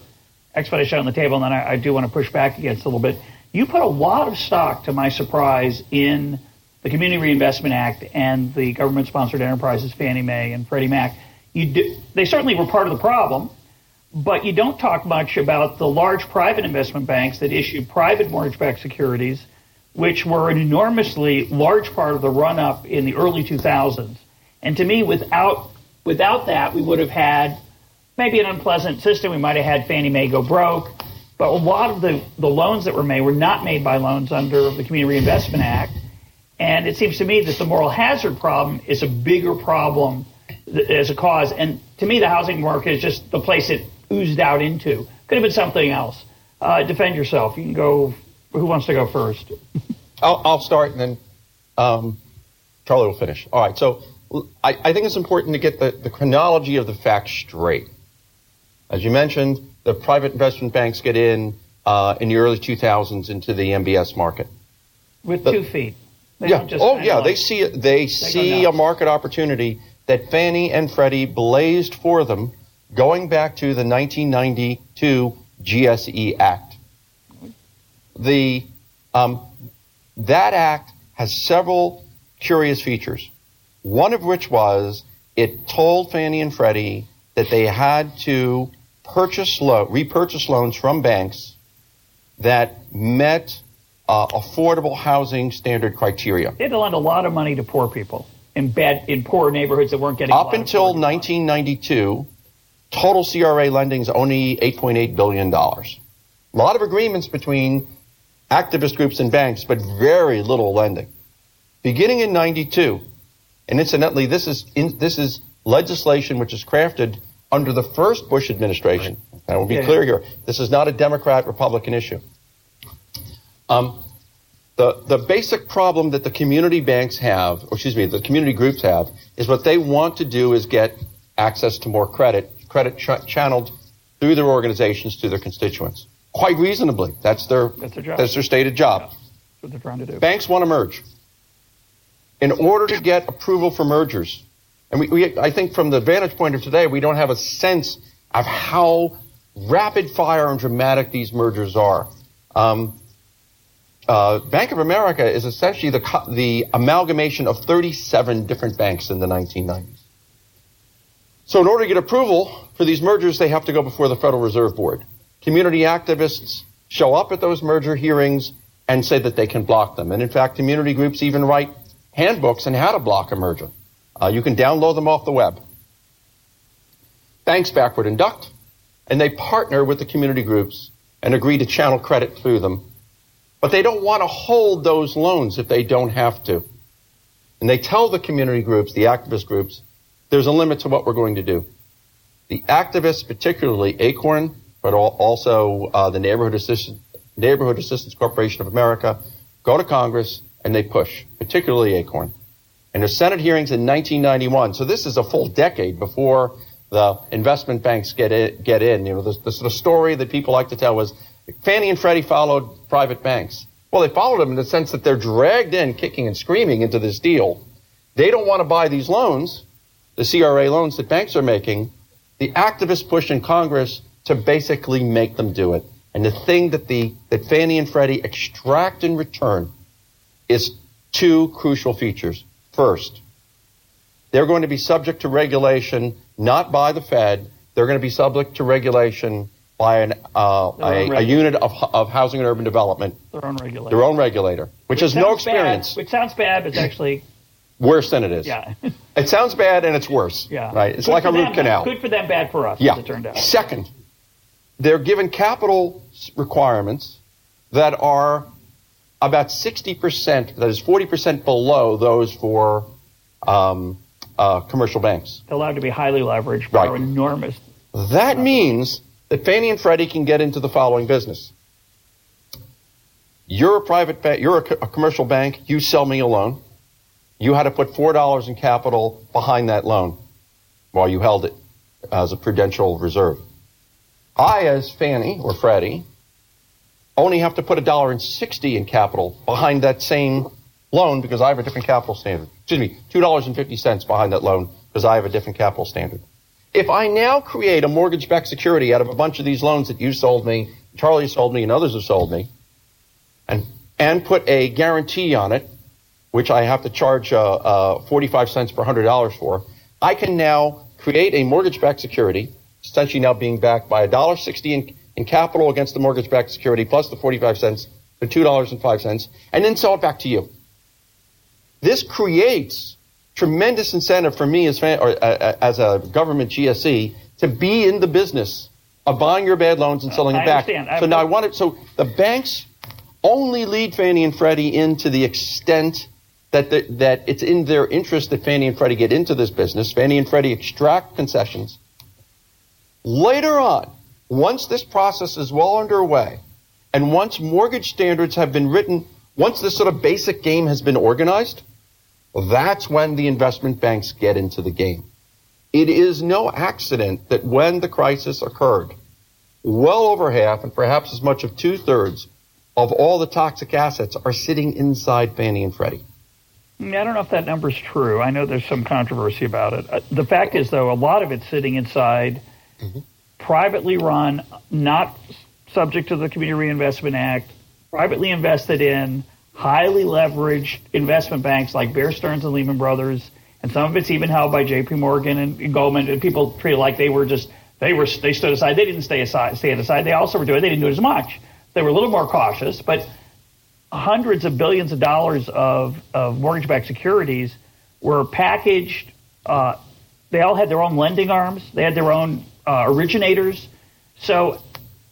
explanation on the table, and then I, I do want to push back against a little bit. You put a lot of stock, to my surprise, in the Community Reinvestment Act and the government-sponsored enterprises, Fannie Mae and Freddie Mac. You do, they certainly were part of the problem, but you don't talk much about the large private investment banks that issued private mortgage-backed securities, which were an enormously large part of the run-up in the early 2000s. And to me, without without that, we would have had maybe an unpleasant system. We might have had Fannie Mae go broke. But a lot of the, the loans that were made were not made by loans under the Community Reinvestment Act. And it seems to me that the moral hazard problem is a bigger problem as a cause. And to me, the housing market is just the place it oozed out into. Could have been something else. Uh, defend yourself. You can go. Who wants to go first? *laughs* I'll, I'll start and then um, Charlie will finish. All right. So I, I think it's important to get the, the chronology of the facts straight. As you mentioned, the private investment banks get in uh, in the early 2000s into the MBS market with the, two feet. They yeah. oh, yeah. They see they, they see a market opportunity that Fannie and Freddie blazed for them going back to the 1992 GSE Act. The um, that act has several curious features. One of which was it told Fannie and Freddie that they had to purchase lo- repurchase loans from banks that met uh, affordable housing standard criteria. They had to lend a lot of money to poor people in bad in poor neighborhoods that weren't getting up until 1992. Total CRA lending is only 8.8 billion dollars. A lot of agreements between activist groups and banks, but very little lending. Beginning in 92, and incidentally, this is in, this is legislation which is crafted under the first Bush administration. I will be yeah. clear here. This is not a Democrat Republican issue. Um, the, the basic problem that the community banks have, or excuse me, the community groups have, is what they want to do is get access to more credit, credit ch- channeled through their organizations to their constituents. Quite reasonably. That's their, that's their, job. That's their stated job. Yeah. That's what they're trying to do. Banks want to merge. In order to get approval for mergers, and we, we, I think from the vantage point of today, we don't have a sense of how rapid fire and dramatic these mergers are. Um, uh, Bank of America is essentially the, the amalgamation of 37 different banks in the 1990s. So in order to get approval for these mergers, they have to go before the Federal Reserve Board. Community activists show up at those merger hearings and say that they can block them. And in fact, community groups even write handbooks on how to block a merger. Uh, you can download them off the web. Banks backward induct, and they partner with the community groups and agree to channel credit through them but they don't want to hold those loans if they don't have to. And they tell the community groups, the activist groups, there's a limit to what we're going to do. The activists, particularly Acorn, but also uh, the Neighborhood Assistance, Neighborhood Assistance Corporation of America, go to Congress and they push, particularly Acorn. And there's Senate hearings in 1991. So this is a full decade before the investment banks get in. Get in. You know, the, the of story that people like to tell was Fannie and Freddie followed private banks. Well, they followed them in the sense that they're dragged in kicking and screaming into this deal. They don't want to buy these loans, the CRA loans that banks are making. The activists push in Congress to basically make them do it. And the thing that the that Fannie and Freddie extract in return is two crucial features. First, they're going to be subject to regulation not by the Fed. They're going to be subject to regulation by an, uh, a, a, unit of, of housing and urban development. Their own regulator. Their own regulator, which, which has no experience. Bad, which sounds bad, but it's actually *laughs* worse than it is. Yeah. *laughs* it sounds bad and it's worse. Yeah. Right. It's good like a root them, canal. Good for them, bad for us. Yeah. it turned out. Second, they're given capital requirements that are about 60%, that is 40% below those for um, uh, commercial banks. They're allowed to be highly leveraged, right. enormous. That means that Fannie and Freddie can get into the following business. You're a private bank, you're a, a commercial bank, you sell me a loan. You had to put $4 in capital behind that loan while you held it as a prudential reserve. I, as Fannie or Freddie, only have to put a dollar and sixty in capital behind that same loan because I have a different capital standard. Excuse me, two dollars and fifty cents behind that loan because I have a different capital standard. If I now create a mortgage-backed security out of a bunch of these loans that you sold me, Charlie sold me, and others have sold me, and and put a guarantee on it, which I have to charge uh, uh, 45 cents per hundred dollars for, I can now create a mortgage-backed security, essentially now being backed by a dollar sixty in, in capital against the mortgage-backed security plus the 45 cents for two dollars and five cents, and then sell it back to you. This creates tremendous incentive for me as, or, uh, uh, as a government GSE to be in the business of buying your bad loans and selling them back. Understand. So now I want it. So the banks only lead Fannie and Freddie in to the extent that the, that it's in their interest that Fannie and Freddie get into this business. Fannie and Freddie extract concessions. Later on, once this process is well underway, and once mortgage standards have been written, once this sort of basic game has been organized, that's when the investment banks get into the game. It is no accident that when the crisis occurred, well over half and perhaps as much of two thirds of all the toxic assets are sitting inside Fannie and Freddie. I don't know if that number is true. I know there's some controversy about it. Uh, the fact is, though, a lot of it's sitting inside mm-hmm. Privately run, not subject to the Community Reinvestment Act, privately invested in, highly leveraged investment banks like Bear Stearns and Lehman Brothers, and some of it's even held by J.P. Morgan and Goldman. And people treat like they were just they were they stood aside. They didn't stay aside, stand aside. They also were doing. They didn't do it as much. They were a little more cautious, but hundreds of billions of dollars of, of mortgage-backed securities were packaged. Uh, they all had their own lending arms. They had their own uh, originators. So,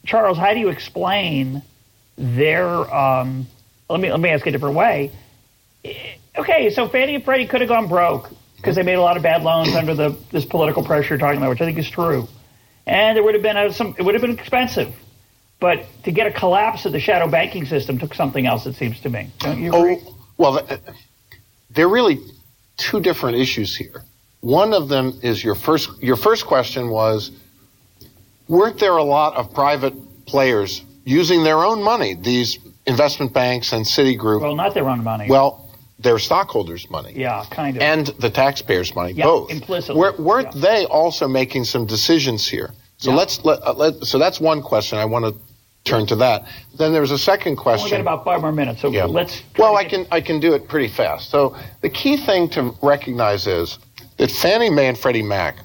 Charles, how do you explain their? Um, let me let me ask a different way. Okay, so Fannie and Freddie could have gone broke because they made a lot of bad loans under the this political pressure you're talking about, which I think is true and there would have been a, some. It would have been expensive, but to get a collapse of the shadow banking system took something else. It seems to me. Don't you agree? Oh, well, uh, there are really two different issues here. One of them is your first. Your first question was, weren't there a lot of private players using their own money? These investment banks and Citigroup. Well, not their own money. Well, their stockholders' money. Yeah, kind of. And the taxpayers' money, yeah, both. Implicitly. Were, not yeah. they also making some decisions here? So yeah. let's let, uh, let, so that's one question. I want to turn to that. Then there's a second question. We got about five more minutes, so yeah. let's. Well, I can I can do it pretty fast. So the key thing to recognize is that Fannie Mae and Freddie Mac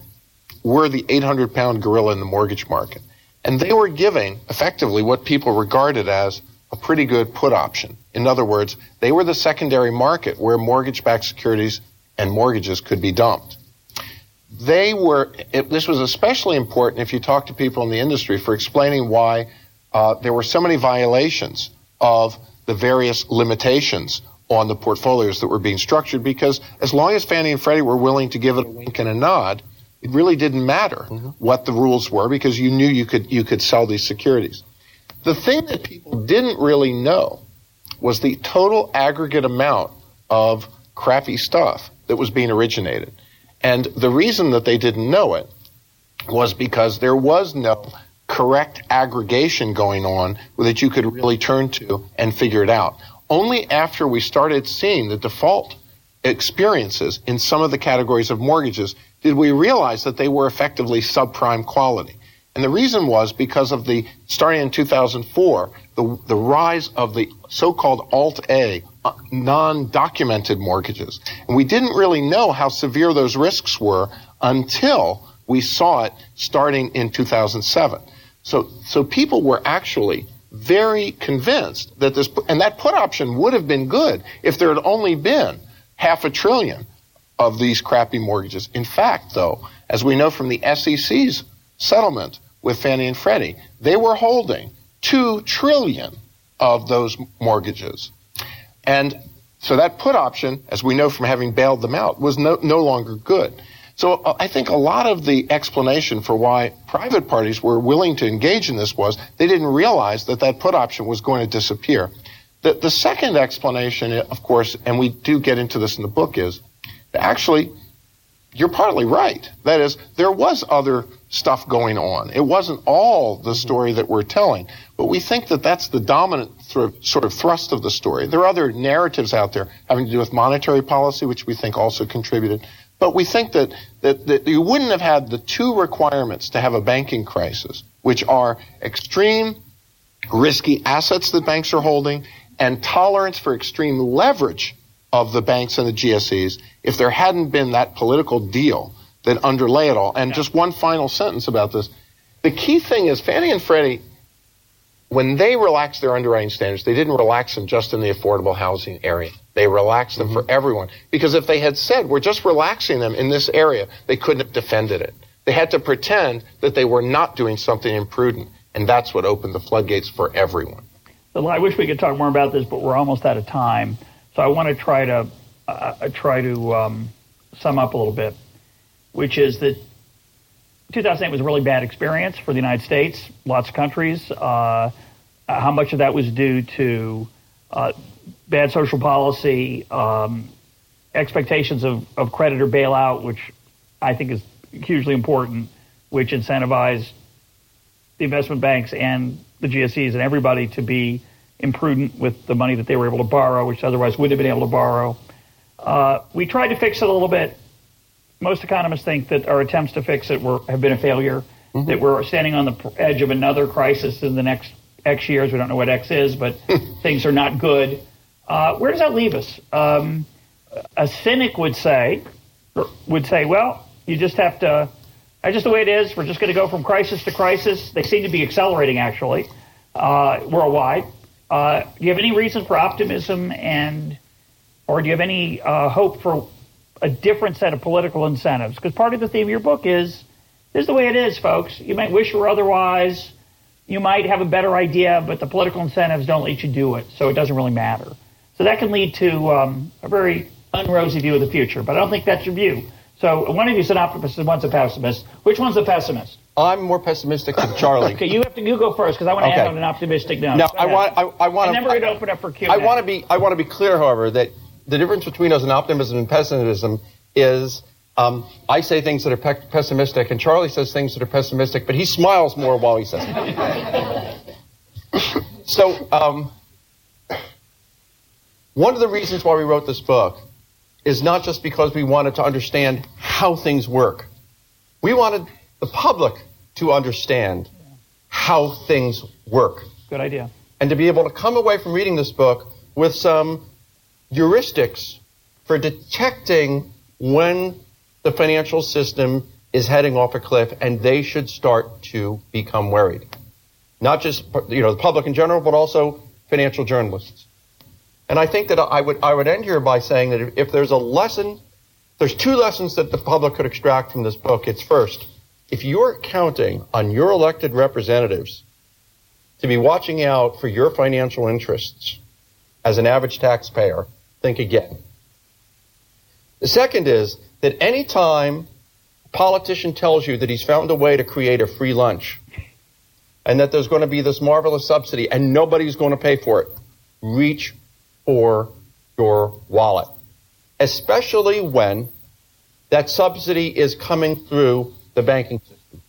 were the 800 pound gorilla in the mortgage market, and they were giving effectively what people regarded as a pretty good put option. In other words, they were the secondary market where mortgage backed securities and mortgages could be dumped. They were, it, this was especially important if you talk to people in the industry for explaining why uh, there were so many violations of the various limitations on the portfolios that were being structured because as long as Fannie and Freddie were willing to give it a wink and a nod, it really didn't matter mm-hmm. what the rules were because you knew you could you could sell these securities. The thing that people didn't really know was the total aggregate amount of crappy stuff that was being originated. And the reason that they didn't know it was because there was no correct aggregation going on that you could really turn to and figure it out. Only after we started seeing the default experiences in some of the categories of mortgages did we realize that they were effectively subprime quality. And the reason was because of the, starting in 2004, the, the rise of the so-called Alt-A, uh, non-documented mortgages. And we didn't really know how severe those risks were until we saw it starting in 2007. So, so people were actually very convinced that this, and that put option would have been good if there had only been half a trillion of these crappy mortgages. In fact, though, as we know from the SEC's settlement, with Fannie and Freddie. They were holding two trillion of those mortgages. And so that put option, as we know from having bailed them out, was no, no longer good. So uh, I think a lot of the explanation for why private parties were willing to engage in this was they didn't realize that that put option was going to disappear. The, the second explanation, of course, and we do get into this in the book, is actually you're partly right. That is, there was other stuff going on. It wasn't all the story that we're telling, but we think that that's the dominant sort of, thrust of the story. There are other narratives out there having to do with monetary policy, which we think also contributed. But we think that, that, that you wouldn't have had the two requirements to have a banking crisis, which are extreme risky assets that banks are holding and tolerance for extreme leverage of the banks and the GSEs if there hadn't been that political deal that underlay it all. And yeah. just one final sentence about this. The key thing is Fannie and Freddie, when they relaxed their underwriting standards, they didn't relax them just in the affordable housing area. They relaxed them mm-hmm. for everyone. Because if they had said, we're just relaxing them in this area, they couldn't have defended it. They had to pretend that they were not doing something imprudent. And that's what opened the floodgates for everyone. Well, I wish we could talk more about this, but we're almost out of time. So I want to try to uh, try to um, sum up a little bit, which is that 2008 was a really bad experience for the United States, lots of countries. Uh, how much of that was due to uh, bad social policy, um, expectations of, of creditor bailout, which I think is hugely important, which incentivized the investment banks and the GSEs and everybody to be imprudent with the money that they were able to borrow, which otherwise would have been able to borrow. Uh, we tried to fix it a little bit. Most economists think that our attempts to fix it were, have been a failure. mm-hmm. that we're standing on the edge of another crisis in the next X years. We don't know what X is, but *laughs* things are not good. Uh, where does that leave us? Um, a cynic would say, would say, well, you just have to. That's just the way it is. We're just going to go from crisis to crisis. They seem to be accelerating, actually, uh, worldwide. Uh, do you have any reason for optimism, and or do you have any uh, hope for a different set of political incentives? Because part of the theme of your book is this is the way it is, folks. You might wish were otherwise. You might have a better idea, but the political incentives don't let you do it, so it doesn't really matter. So that can lead to um, a very unrosy view of the future. But I don't think that's your view. So one of you is an optimist and one's a pessimist. Which one's the pessimist? I'm more pessimistic than *laughs* Charlie. okay, you have to you go first because I want to okay. end on an optimistic note. No, I want I, I want. And then we're going to open up for Q. I want to be I want to be clear, however, that the difference between us and optimism and pessimism is um, I say things that are pe- pessimistic, and Charlie says things that are pessimistic, but he smiles more while he says it. *laughs* so, um, one of the reasons why we wrote this book is not just because we wanted to understand how things work. We wanted the public to understand how things work. Good idea. And to be able to come away from reading this book with some heuristics for detecting when the financial system is heading off a cliff and they should start to become worried. Not just you know the public in general, but also financial journalists. And I think that I would I would end here by saying that if, if there's a lesson, there's two lessons that the public could extract from this book. It's first, if you're counting on your elected representatives to be watching out for your financial interests as an average taxpayer, think again. The second is that any time a politician tells you that he's found a way to create a free lunch and that there's going to be this marvelous subsidy and nobody's going to pay for it, reach for your wallet, especially when that subsidy is coming through the banking system.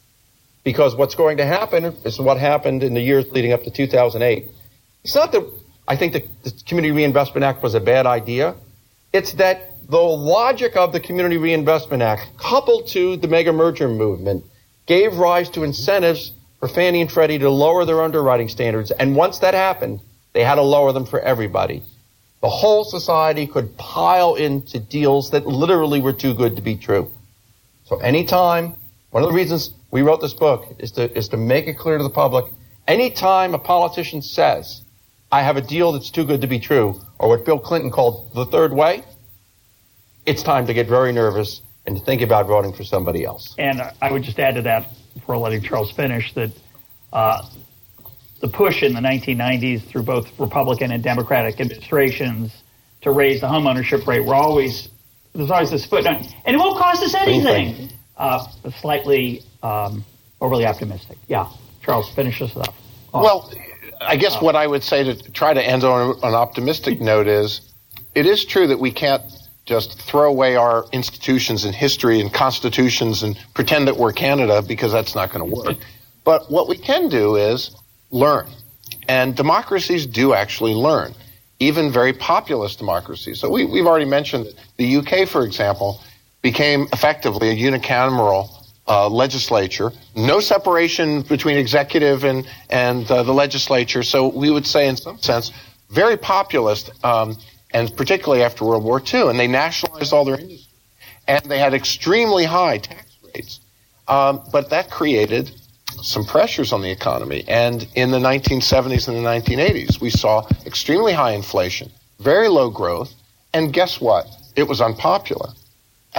Because what's going to happen is what happened in the years leading up to 2008. It's not that I think the, the Community Reinvestment Act was a bad idea. It's that the logic of the Community Reinvestment Act, coupled to the mega merger movement, gave rise to incentives for Fannie and Freddie to lower their underwriting standards. And once that happened, they had to lower them for everybody. The whole society could pile into deals that literally were too good to be true. So anytime, one of the reasons we wrote this book is to, is to make it clear to the public, anytime a politician says, I have a deal that's too good to be true, or what Bill Clinton called the third way, it's time to get very nervous and to think about voting for somebody else. And I would just add to that, before letting Charles finish, that uh, the push in the 1990s through both Republican and Democratic administrations to raise the home ownership rate were always there's always this footnote, and it won't cost us anything. Uh, slightly um, overly optimistic. Yeah, Charles, finish this up. Oh. Well, I guess uh, what I would say to try to end on an optimistic *laughs* note is, it is true that we can't just throw away our institutions and history and constitutions and pretend that we're Canada because that's not going to work. But what we can do is learn. And democracies do actually learn, even very populist democracies. So we, have already mentioned the UK, for example, became effectively a unicameral uh, legislature, no separation between executive and, and uh, the legislature. So we would say, in some sense, very populist. Um, and particularly after World War II. And they nationalized all their industry. And they had extremely high tax rates. Um, but that created some pressures on the economy. And in the 1970s and the 1980s, we saw extremely high inflation, very low growth, and guess what? It was unpopular.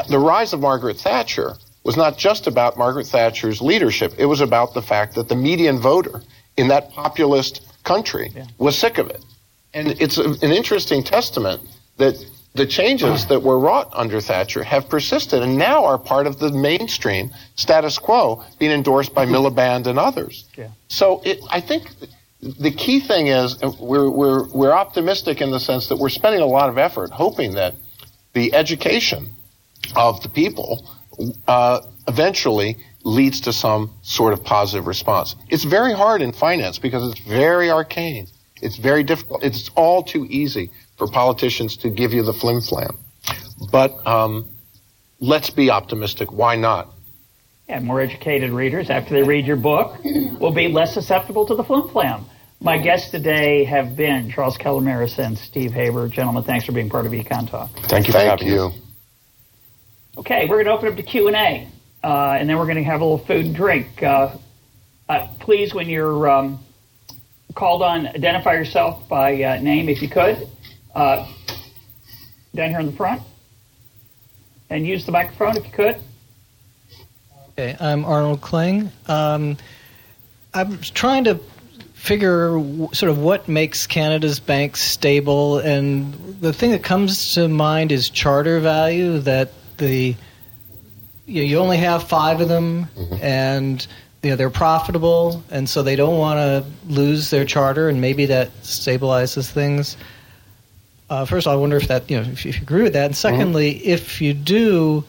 The rise of Margaret Thatcher was not just about Margaret Thatcher's leadership, it was about the fact that the median voter in that populist country yeah. was sick of it. And it's a, an interesting testament that the changes that were wrought under Thatcher have persisted and now are part of the mainstream status quo being endorsed by Miliband and others. Yeah. So it, I think the key thing is we're, we're, we're optimistic in the sense that we're spending a lot of effort hoping that the education of the people uh, eventually leads to some sort of positive response. It's very hard in finance because it's very arcane. It's very difficult. It's all too easy for politicians to give you the flim flam. But um, let's be optimistic. Why not? and more educated readers, after they read your book, will be less susceptible to the flim flam. My guests today have been Charles Calomiris and Steve Haber. Gentlemen, thanks for being part of Econ Talk. Thank you for Thank having you. us. Okay, we're going to open up to Q&A, uh, and then we're going to have a little food and drink. Uh, uh, please, when you're um, called on, identify yourself by uh, name if you could. Uh, down here in the front. And use the microphone if you could. Okay, I'm Arnold Kling. Um, I'm trying to figure sort of what makes Canada's banks stable, and the thing that comes to mind is charter value. That the you, you only have five of them, and you know they're profitable, and so they don't want to lose their charter, and maybe that stabilizes things. Uh, first, of all, I wonder if that you know if, if you agree with that, and secondly, if you do.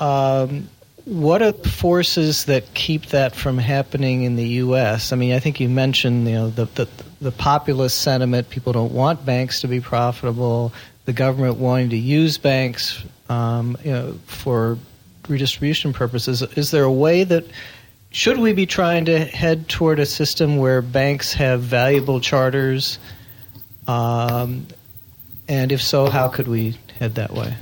Um, what are the forces that keep that from happening in the U.S.? I mean, I think you mentioned, you know, the the, the populist sentiment. People don't want banks to be profitable. The government wanting to use banks, um, you know, for redistribution purposes. Is there a way that should we be trying to head toward a system where banks have valuable charters? Um, and if so, how could we head that way?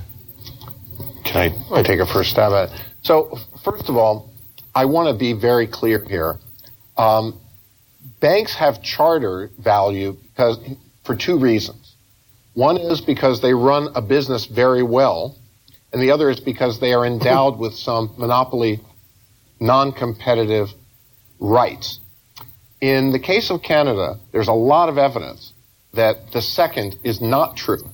Can I, I take a first stab at it? So, first of all, I want to be very clear here. Um, banks have charter value because for two reasons. One is because they run a business very well, and the other is because they are endowed with some monopoly, non-competitive rights. In the case of Canada, there's a lot of evidence that the second is not true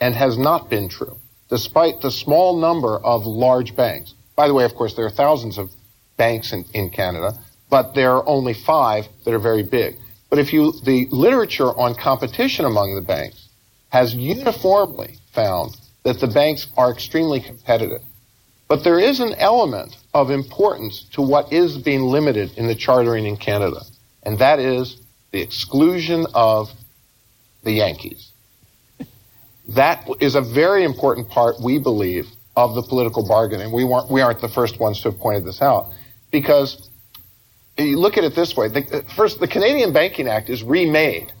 and has not been true, despite the small number of large banks. By the way, of course, there are thousands of banks in, in Canada, but there are only five that are very big. But if you, the literature on competition among the banks has uniformly found that the banks are extremely competitive. But there is an element of importance to what is being limited in the chartering in Canada, and that is the exclusion of the Yankees. That is a very important part, we believe, of the political bargain, and we we aren't the first ones to have pointed this out, because you look at it this way. The, first, the Canadian Banking Act is remade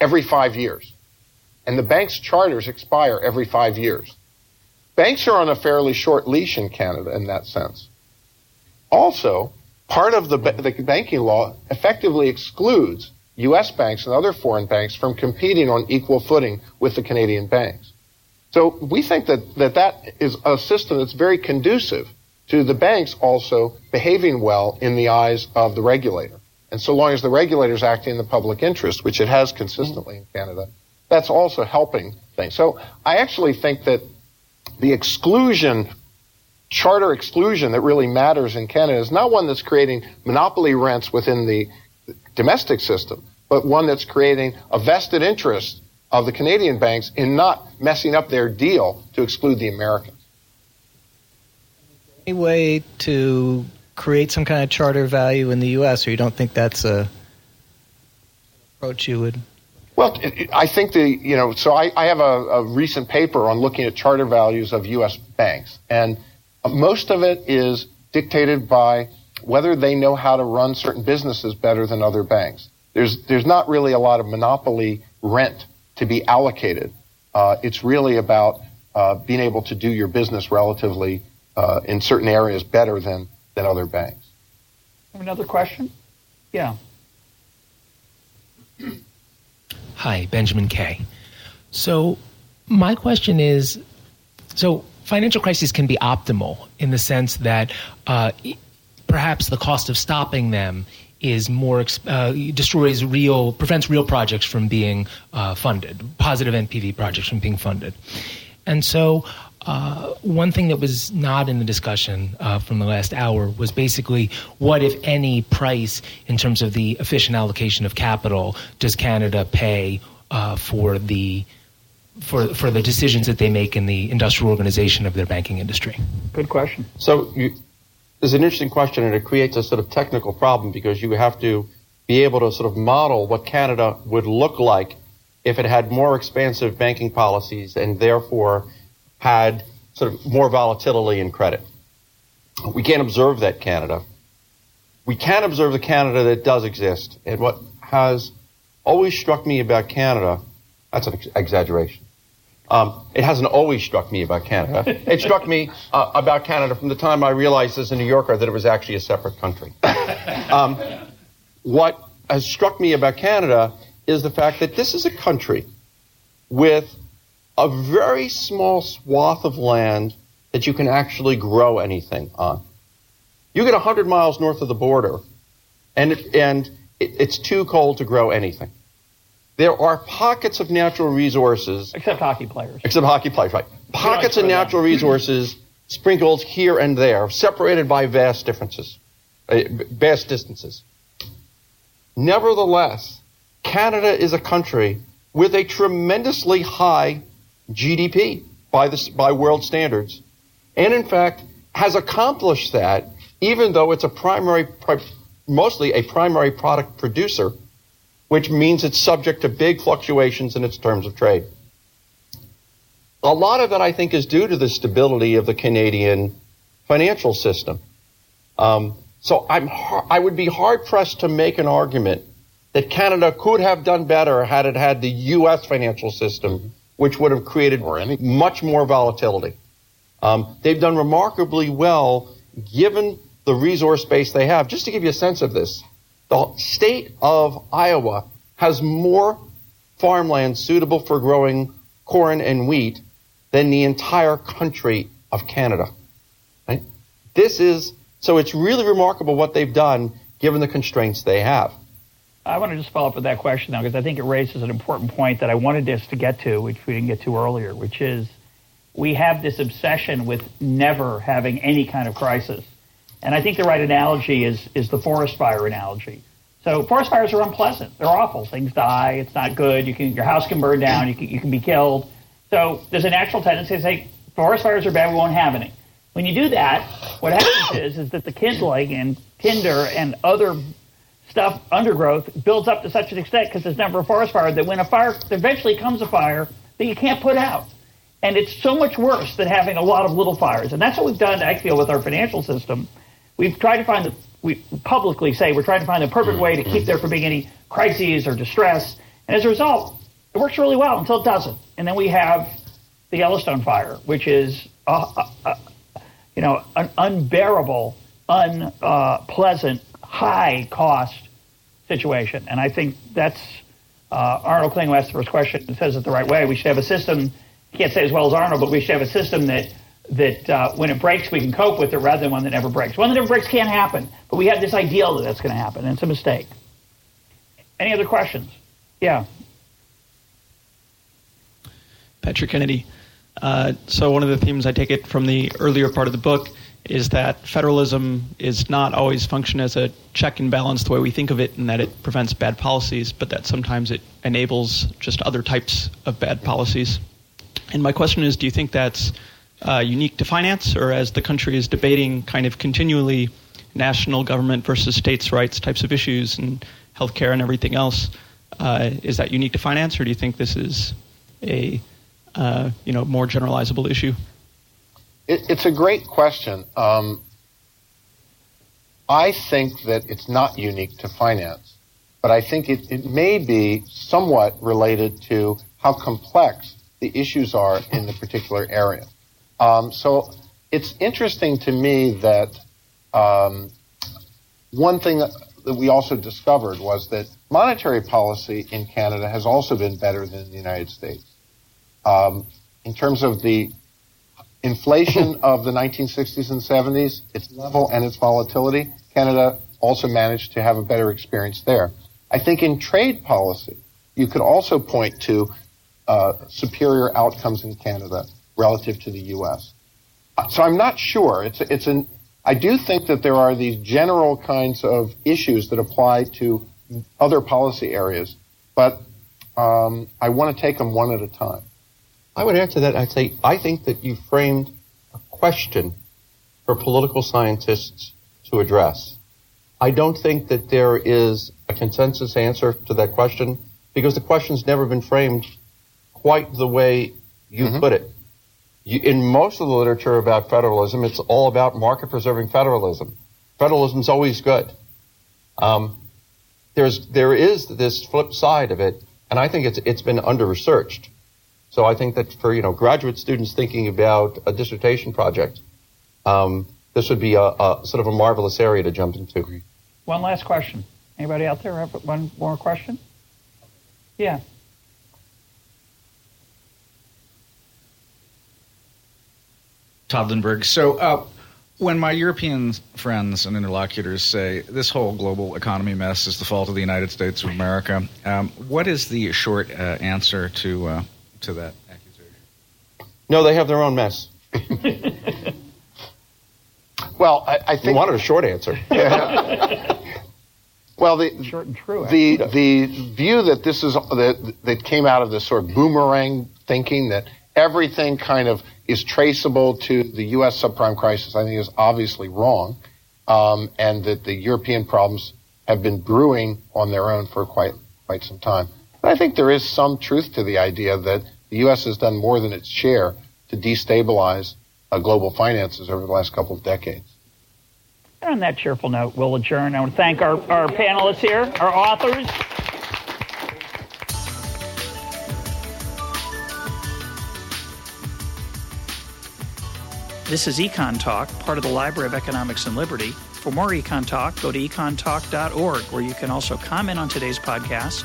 every five years, and the bank's charters expire every five years. Banks are on a fairly short leash in Canada in that sense. Also, part of the, the banking law effectively excludes U.S. banks and other foreign banks from competing on equal footing with the Canadian banks. So we think that, that that is a system that's very conducive to the banks also behaving well in the eyes of the regulator. And so long as the regulator is acting in the public interest, which it has consistently in Canada, that's also helping things. So I actually think that the exclusion, charter exclusion that really matters in Canada is not one that's creating monopoly rents within the domestic system, but one that's creating a vested interest of the Canadian banks in not messing up their deal to exclude the Americans. Any way to create some kind of charter value in the U.S., or you don't think that's a approach you would? Well, I think the, you know, so I, I have a, a recent paper on looking at charter values of U.S. banks, and most of it is dictated by whether they know how to run certain businesses better than other banks. There's, there's not really a lot of monopoly rent to be allocated. Uh, it's really about uh, being able to do your business relatively uh, in certain areas better than, than other banks. Another question? Yeah. Hi, Benjamin Kay. So, my question is so financial crises can be optimal in the sense that uh, perhaps the cost of stopping them is more uh, destroys real prevents real projects from being uh, funded positive npv projects from being funded and so uh, one thing that was not in the discussion uh, from the last hour was basically what, if any, price in terms of the efficient allocation of capital does Canada pay uh, for the for for the decisions that they make in the industrial organization of their banking industry? Good question. So you, it's an interesting question, and it creates a sort of technical problem because you have to be able to sort of model what Canada would look like if it had more expansive banking policies and therefore had sort of more volatility in credit. we can't observe that Canada. We can observe the Canada that does exist. And what has always struck me about Canada, that's an ex- exaggeration. Um, it hasn't always struck me about Canada. *laughs* It struck me uh, about Canada from the time I realized as a New Yorker that it was actually a separate country. *laughs* Um, what has struck me about Canada is the fact that this is a country with a very small swath of land that you can actually grow anything on. You get 100 miles north of the border, and, it, and it, it's too cold to grow anything. There are pockets of natural resources. Except hockey players. Except hockey players, right. Pockets of natural resources *clears throat* sprinkled here and there, separated by vast differences, uh, vast distances. Nevertheless, Canada is a country with a tremendously high GDP by, the, by world standards. And in fact, has accomplished that even though it's a primary, mostly a primary product producer, which means it's subject to big fluctuations in its terms of trade. A lot of it, I think, is due to the stability of the Canadian financial system. Um, so I'm, I would be hard pressed to make an argument that Canada could have done better had it had the U.S. financial system, which would have created much more volatility. Um, they've done remarkably well given the resource base they have. Just to give you a sense of this, the state of Iowa has more farmland suitable for growing corn and wheat than the entire country of Canada. Right? This is so it's really remarkable what they've done given the constraints they have. I want to just follow up with that question now because I think it raises an important point that I wanted us to get to, which we didn't get to earlier, which is we have this obsession with never having any kind of crisis. And I think the right analogy is, is the forest fire analogy. So forest fires are unpleasant. They're awful. Things die. It's not good. You can, your house can burn down. You can, you can be killed. So there's a natural tendency to say forest fires are bad. We won't have any. When you do that, what happens is, is that the kindling and tinder and other stuff, undergrowth, builds up to such an extent because there's never a forest fire that when a fire eventually comes a fire that you can't put out. And it's so much worse than having a lot of little fires. And that's what we've done, I feel, with our financial system we've tried to find the we publicly say we're trying to find the perfect way to keep there from being any crises or distress, and as a result, it works really well until it doesn't, and then we have the Yellowstone fire, which is a, a, a you know an unbearable, unpleasant, uh, high cost situation, and I think that's uh, Arnold Kling asked the first question and says it the right way. We should have a system. Can't say as well as Arnold, but we should have a system that that uh, when it breaks, we can cope with it rather than one that never breaks. One that never breaks can't happen, but we have this ideal that that's going to happen, and it's a mistake. Any other questions? Yeah. Patrick Kennedy. Uh, so, one of the themes I take it from the earlier part of the book is that federalism is not always function as a check and balance the way we think of it, and that it prevents bad policies, but that sometimes it enables just other types of bad policies. And my question is do you think that's uh, unique to finance, or as the country is debating kind of continually national government versus states' rights types of issues and healthcare and everything else, uh, is that unique to finance, or do you think this is a uh, you know more generalizable issue? It, it's a great question. Um, I think that it's not unique to finance, but I think it, it may be somewhat related to how complex the issues are in the particular area. Um, so it's interesting to me that um, one thing that we also discovered was that monetary policy in Canada has also been better than the United States. Um, in terms of the inflation of the 1960s and 70s, its level and its volatility, Canada also managed to have a better experience there. I think in trade policy, you could also point to uh, superior outcomes in Canada relative to the U.S. So I'm not sure. It's it's an I do think that there are these general kinds of issues that apply to other policy areas, but um, I want to take them one at a time. I would answer that. I'd say I think that you framed a question for political scientists to address. I don't think that there is a consensus answer to that question because the question's never been framed quite the way you mm-hmm. put it you, in most of the literature about federalism, it's all about market preserving federalism. Federalism is always good. Um, there's there is this flip side of it, and I think it's it's been under researched. So I think that for you know graduate students thinking about a dissertation project, um, this would be a, a, sort of a marvelous area to jump into. One last question. Anybody out there have one more question? Yeah. Tod Lindberg. So, uh, when my European friends and interlocutors say this whole global economy mess is the fault of the United States of America, um, what is the short uh, answer to uh, to that accusation? No, they have their own mess. *laughs* well, I, I think you wanted a short answer. *laughs* well, the short and true. The the view that this is that that came out of this sort of boomerang thinking that everything kind of is traceable to the U.S. subprime crisis, I think is obviously wrong, um, and that the European problems have been brewing on their own for quite quite some time. But I think there is some truth to the idea that the U.S. has done more than its share to destabilize uh, global finances over the last couple of decades. And on that cheerful note, we'll adjourn. I want to thank our, our panelists here, our authors. This is Econ Talk, part of the Library of Economics and Liberty. For more Econ Talk, go to econtalk.org, where you can also comment on today's podcast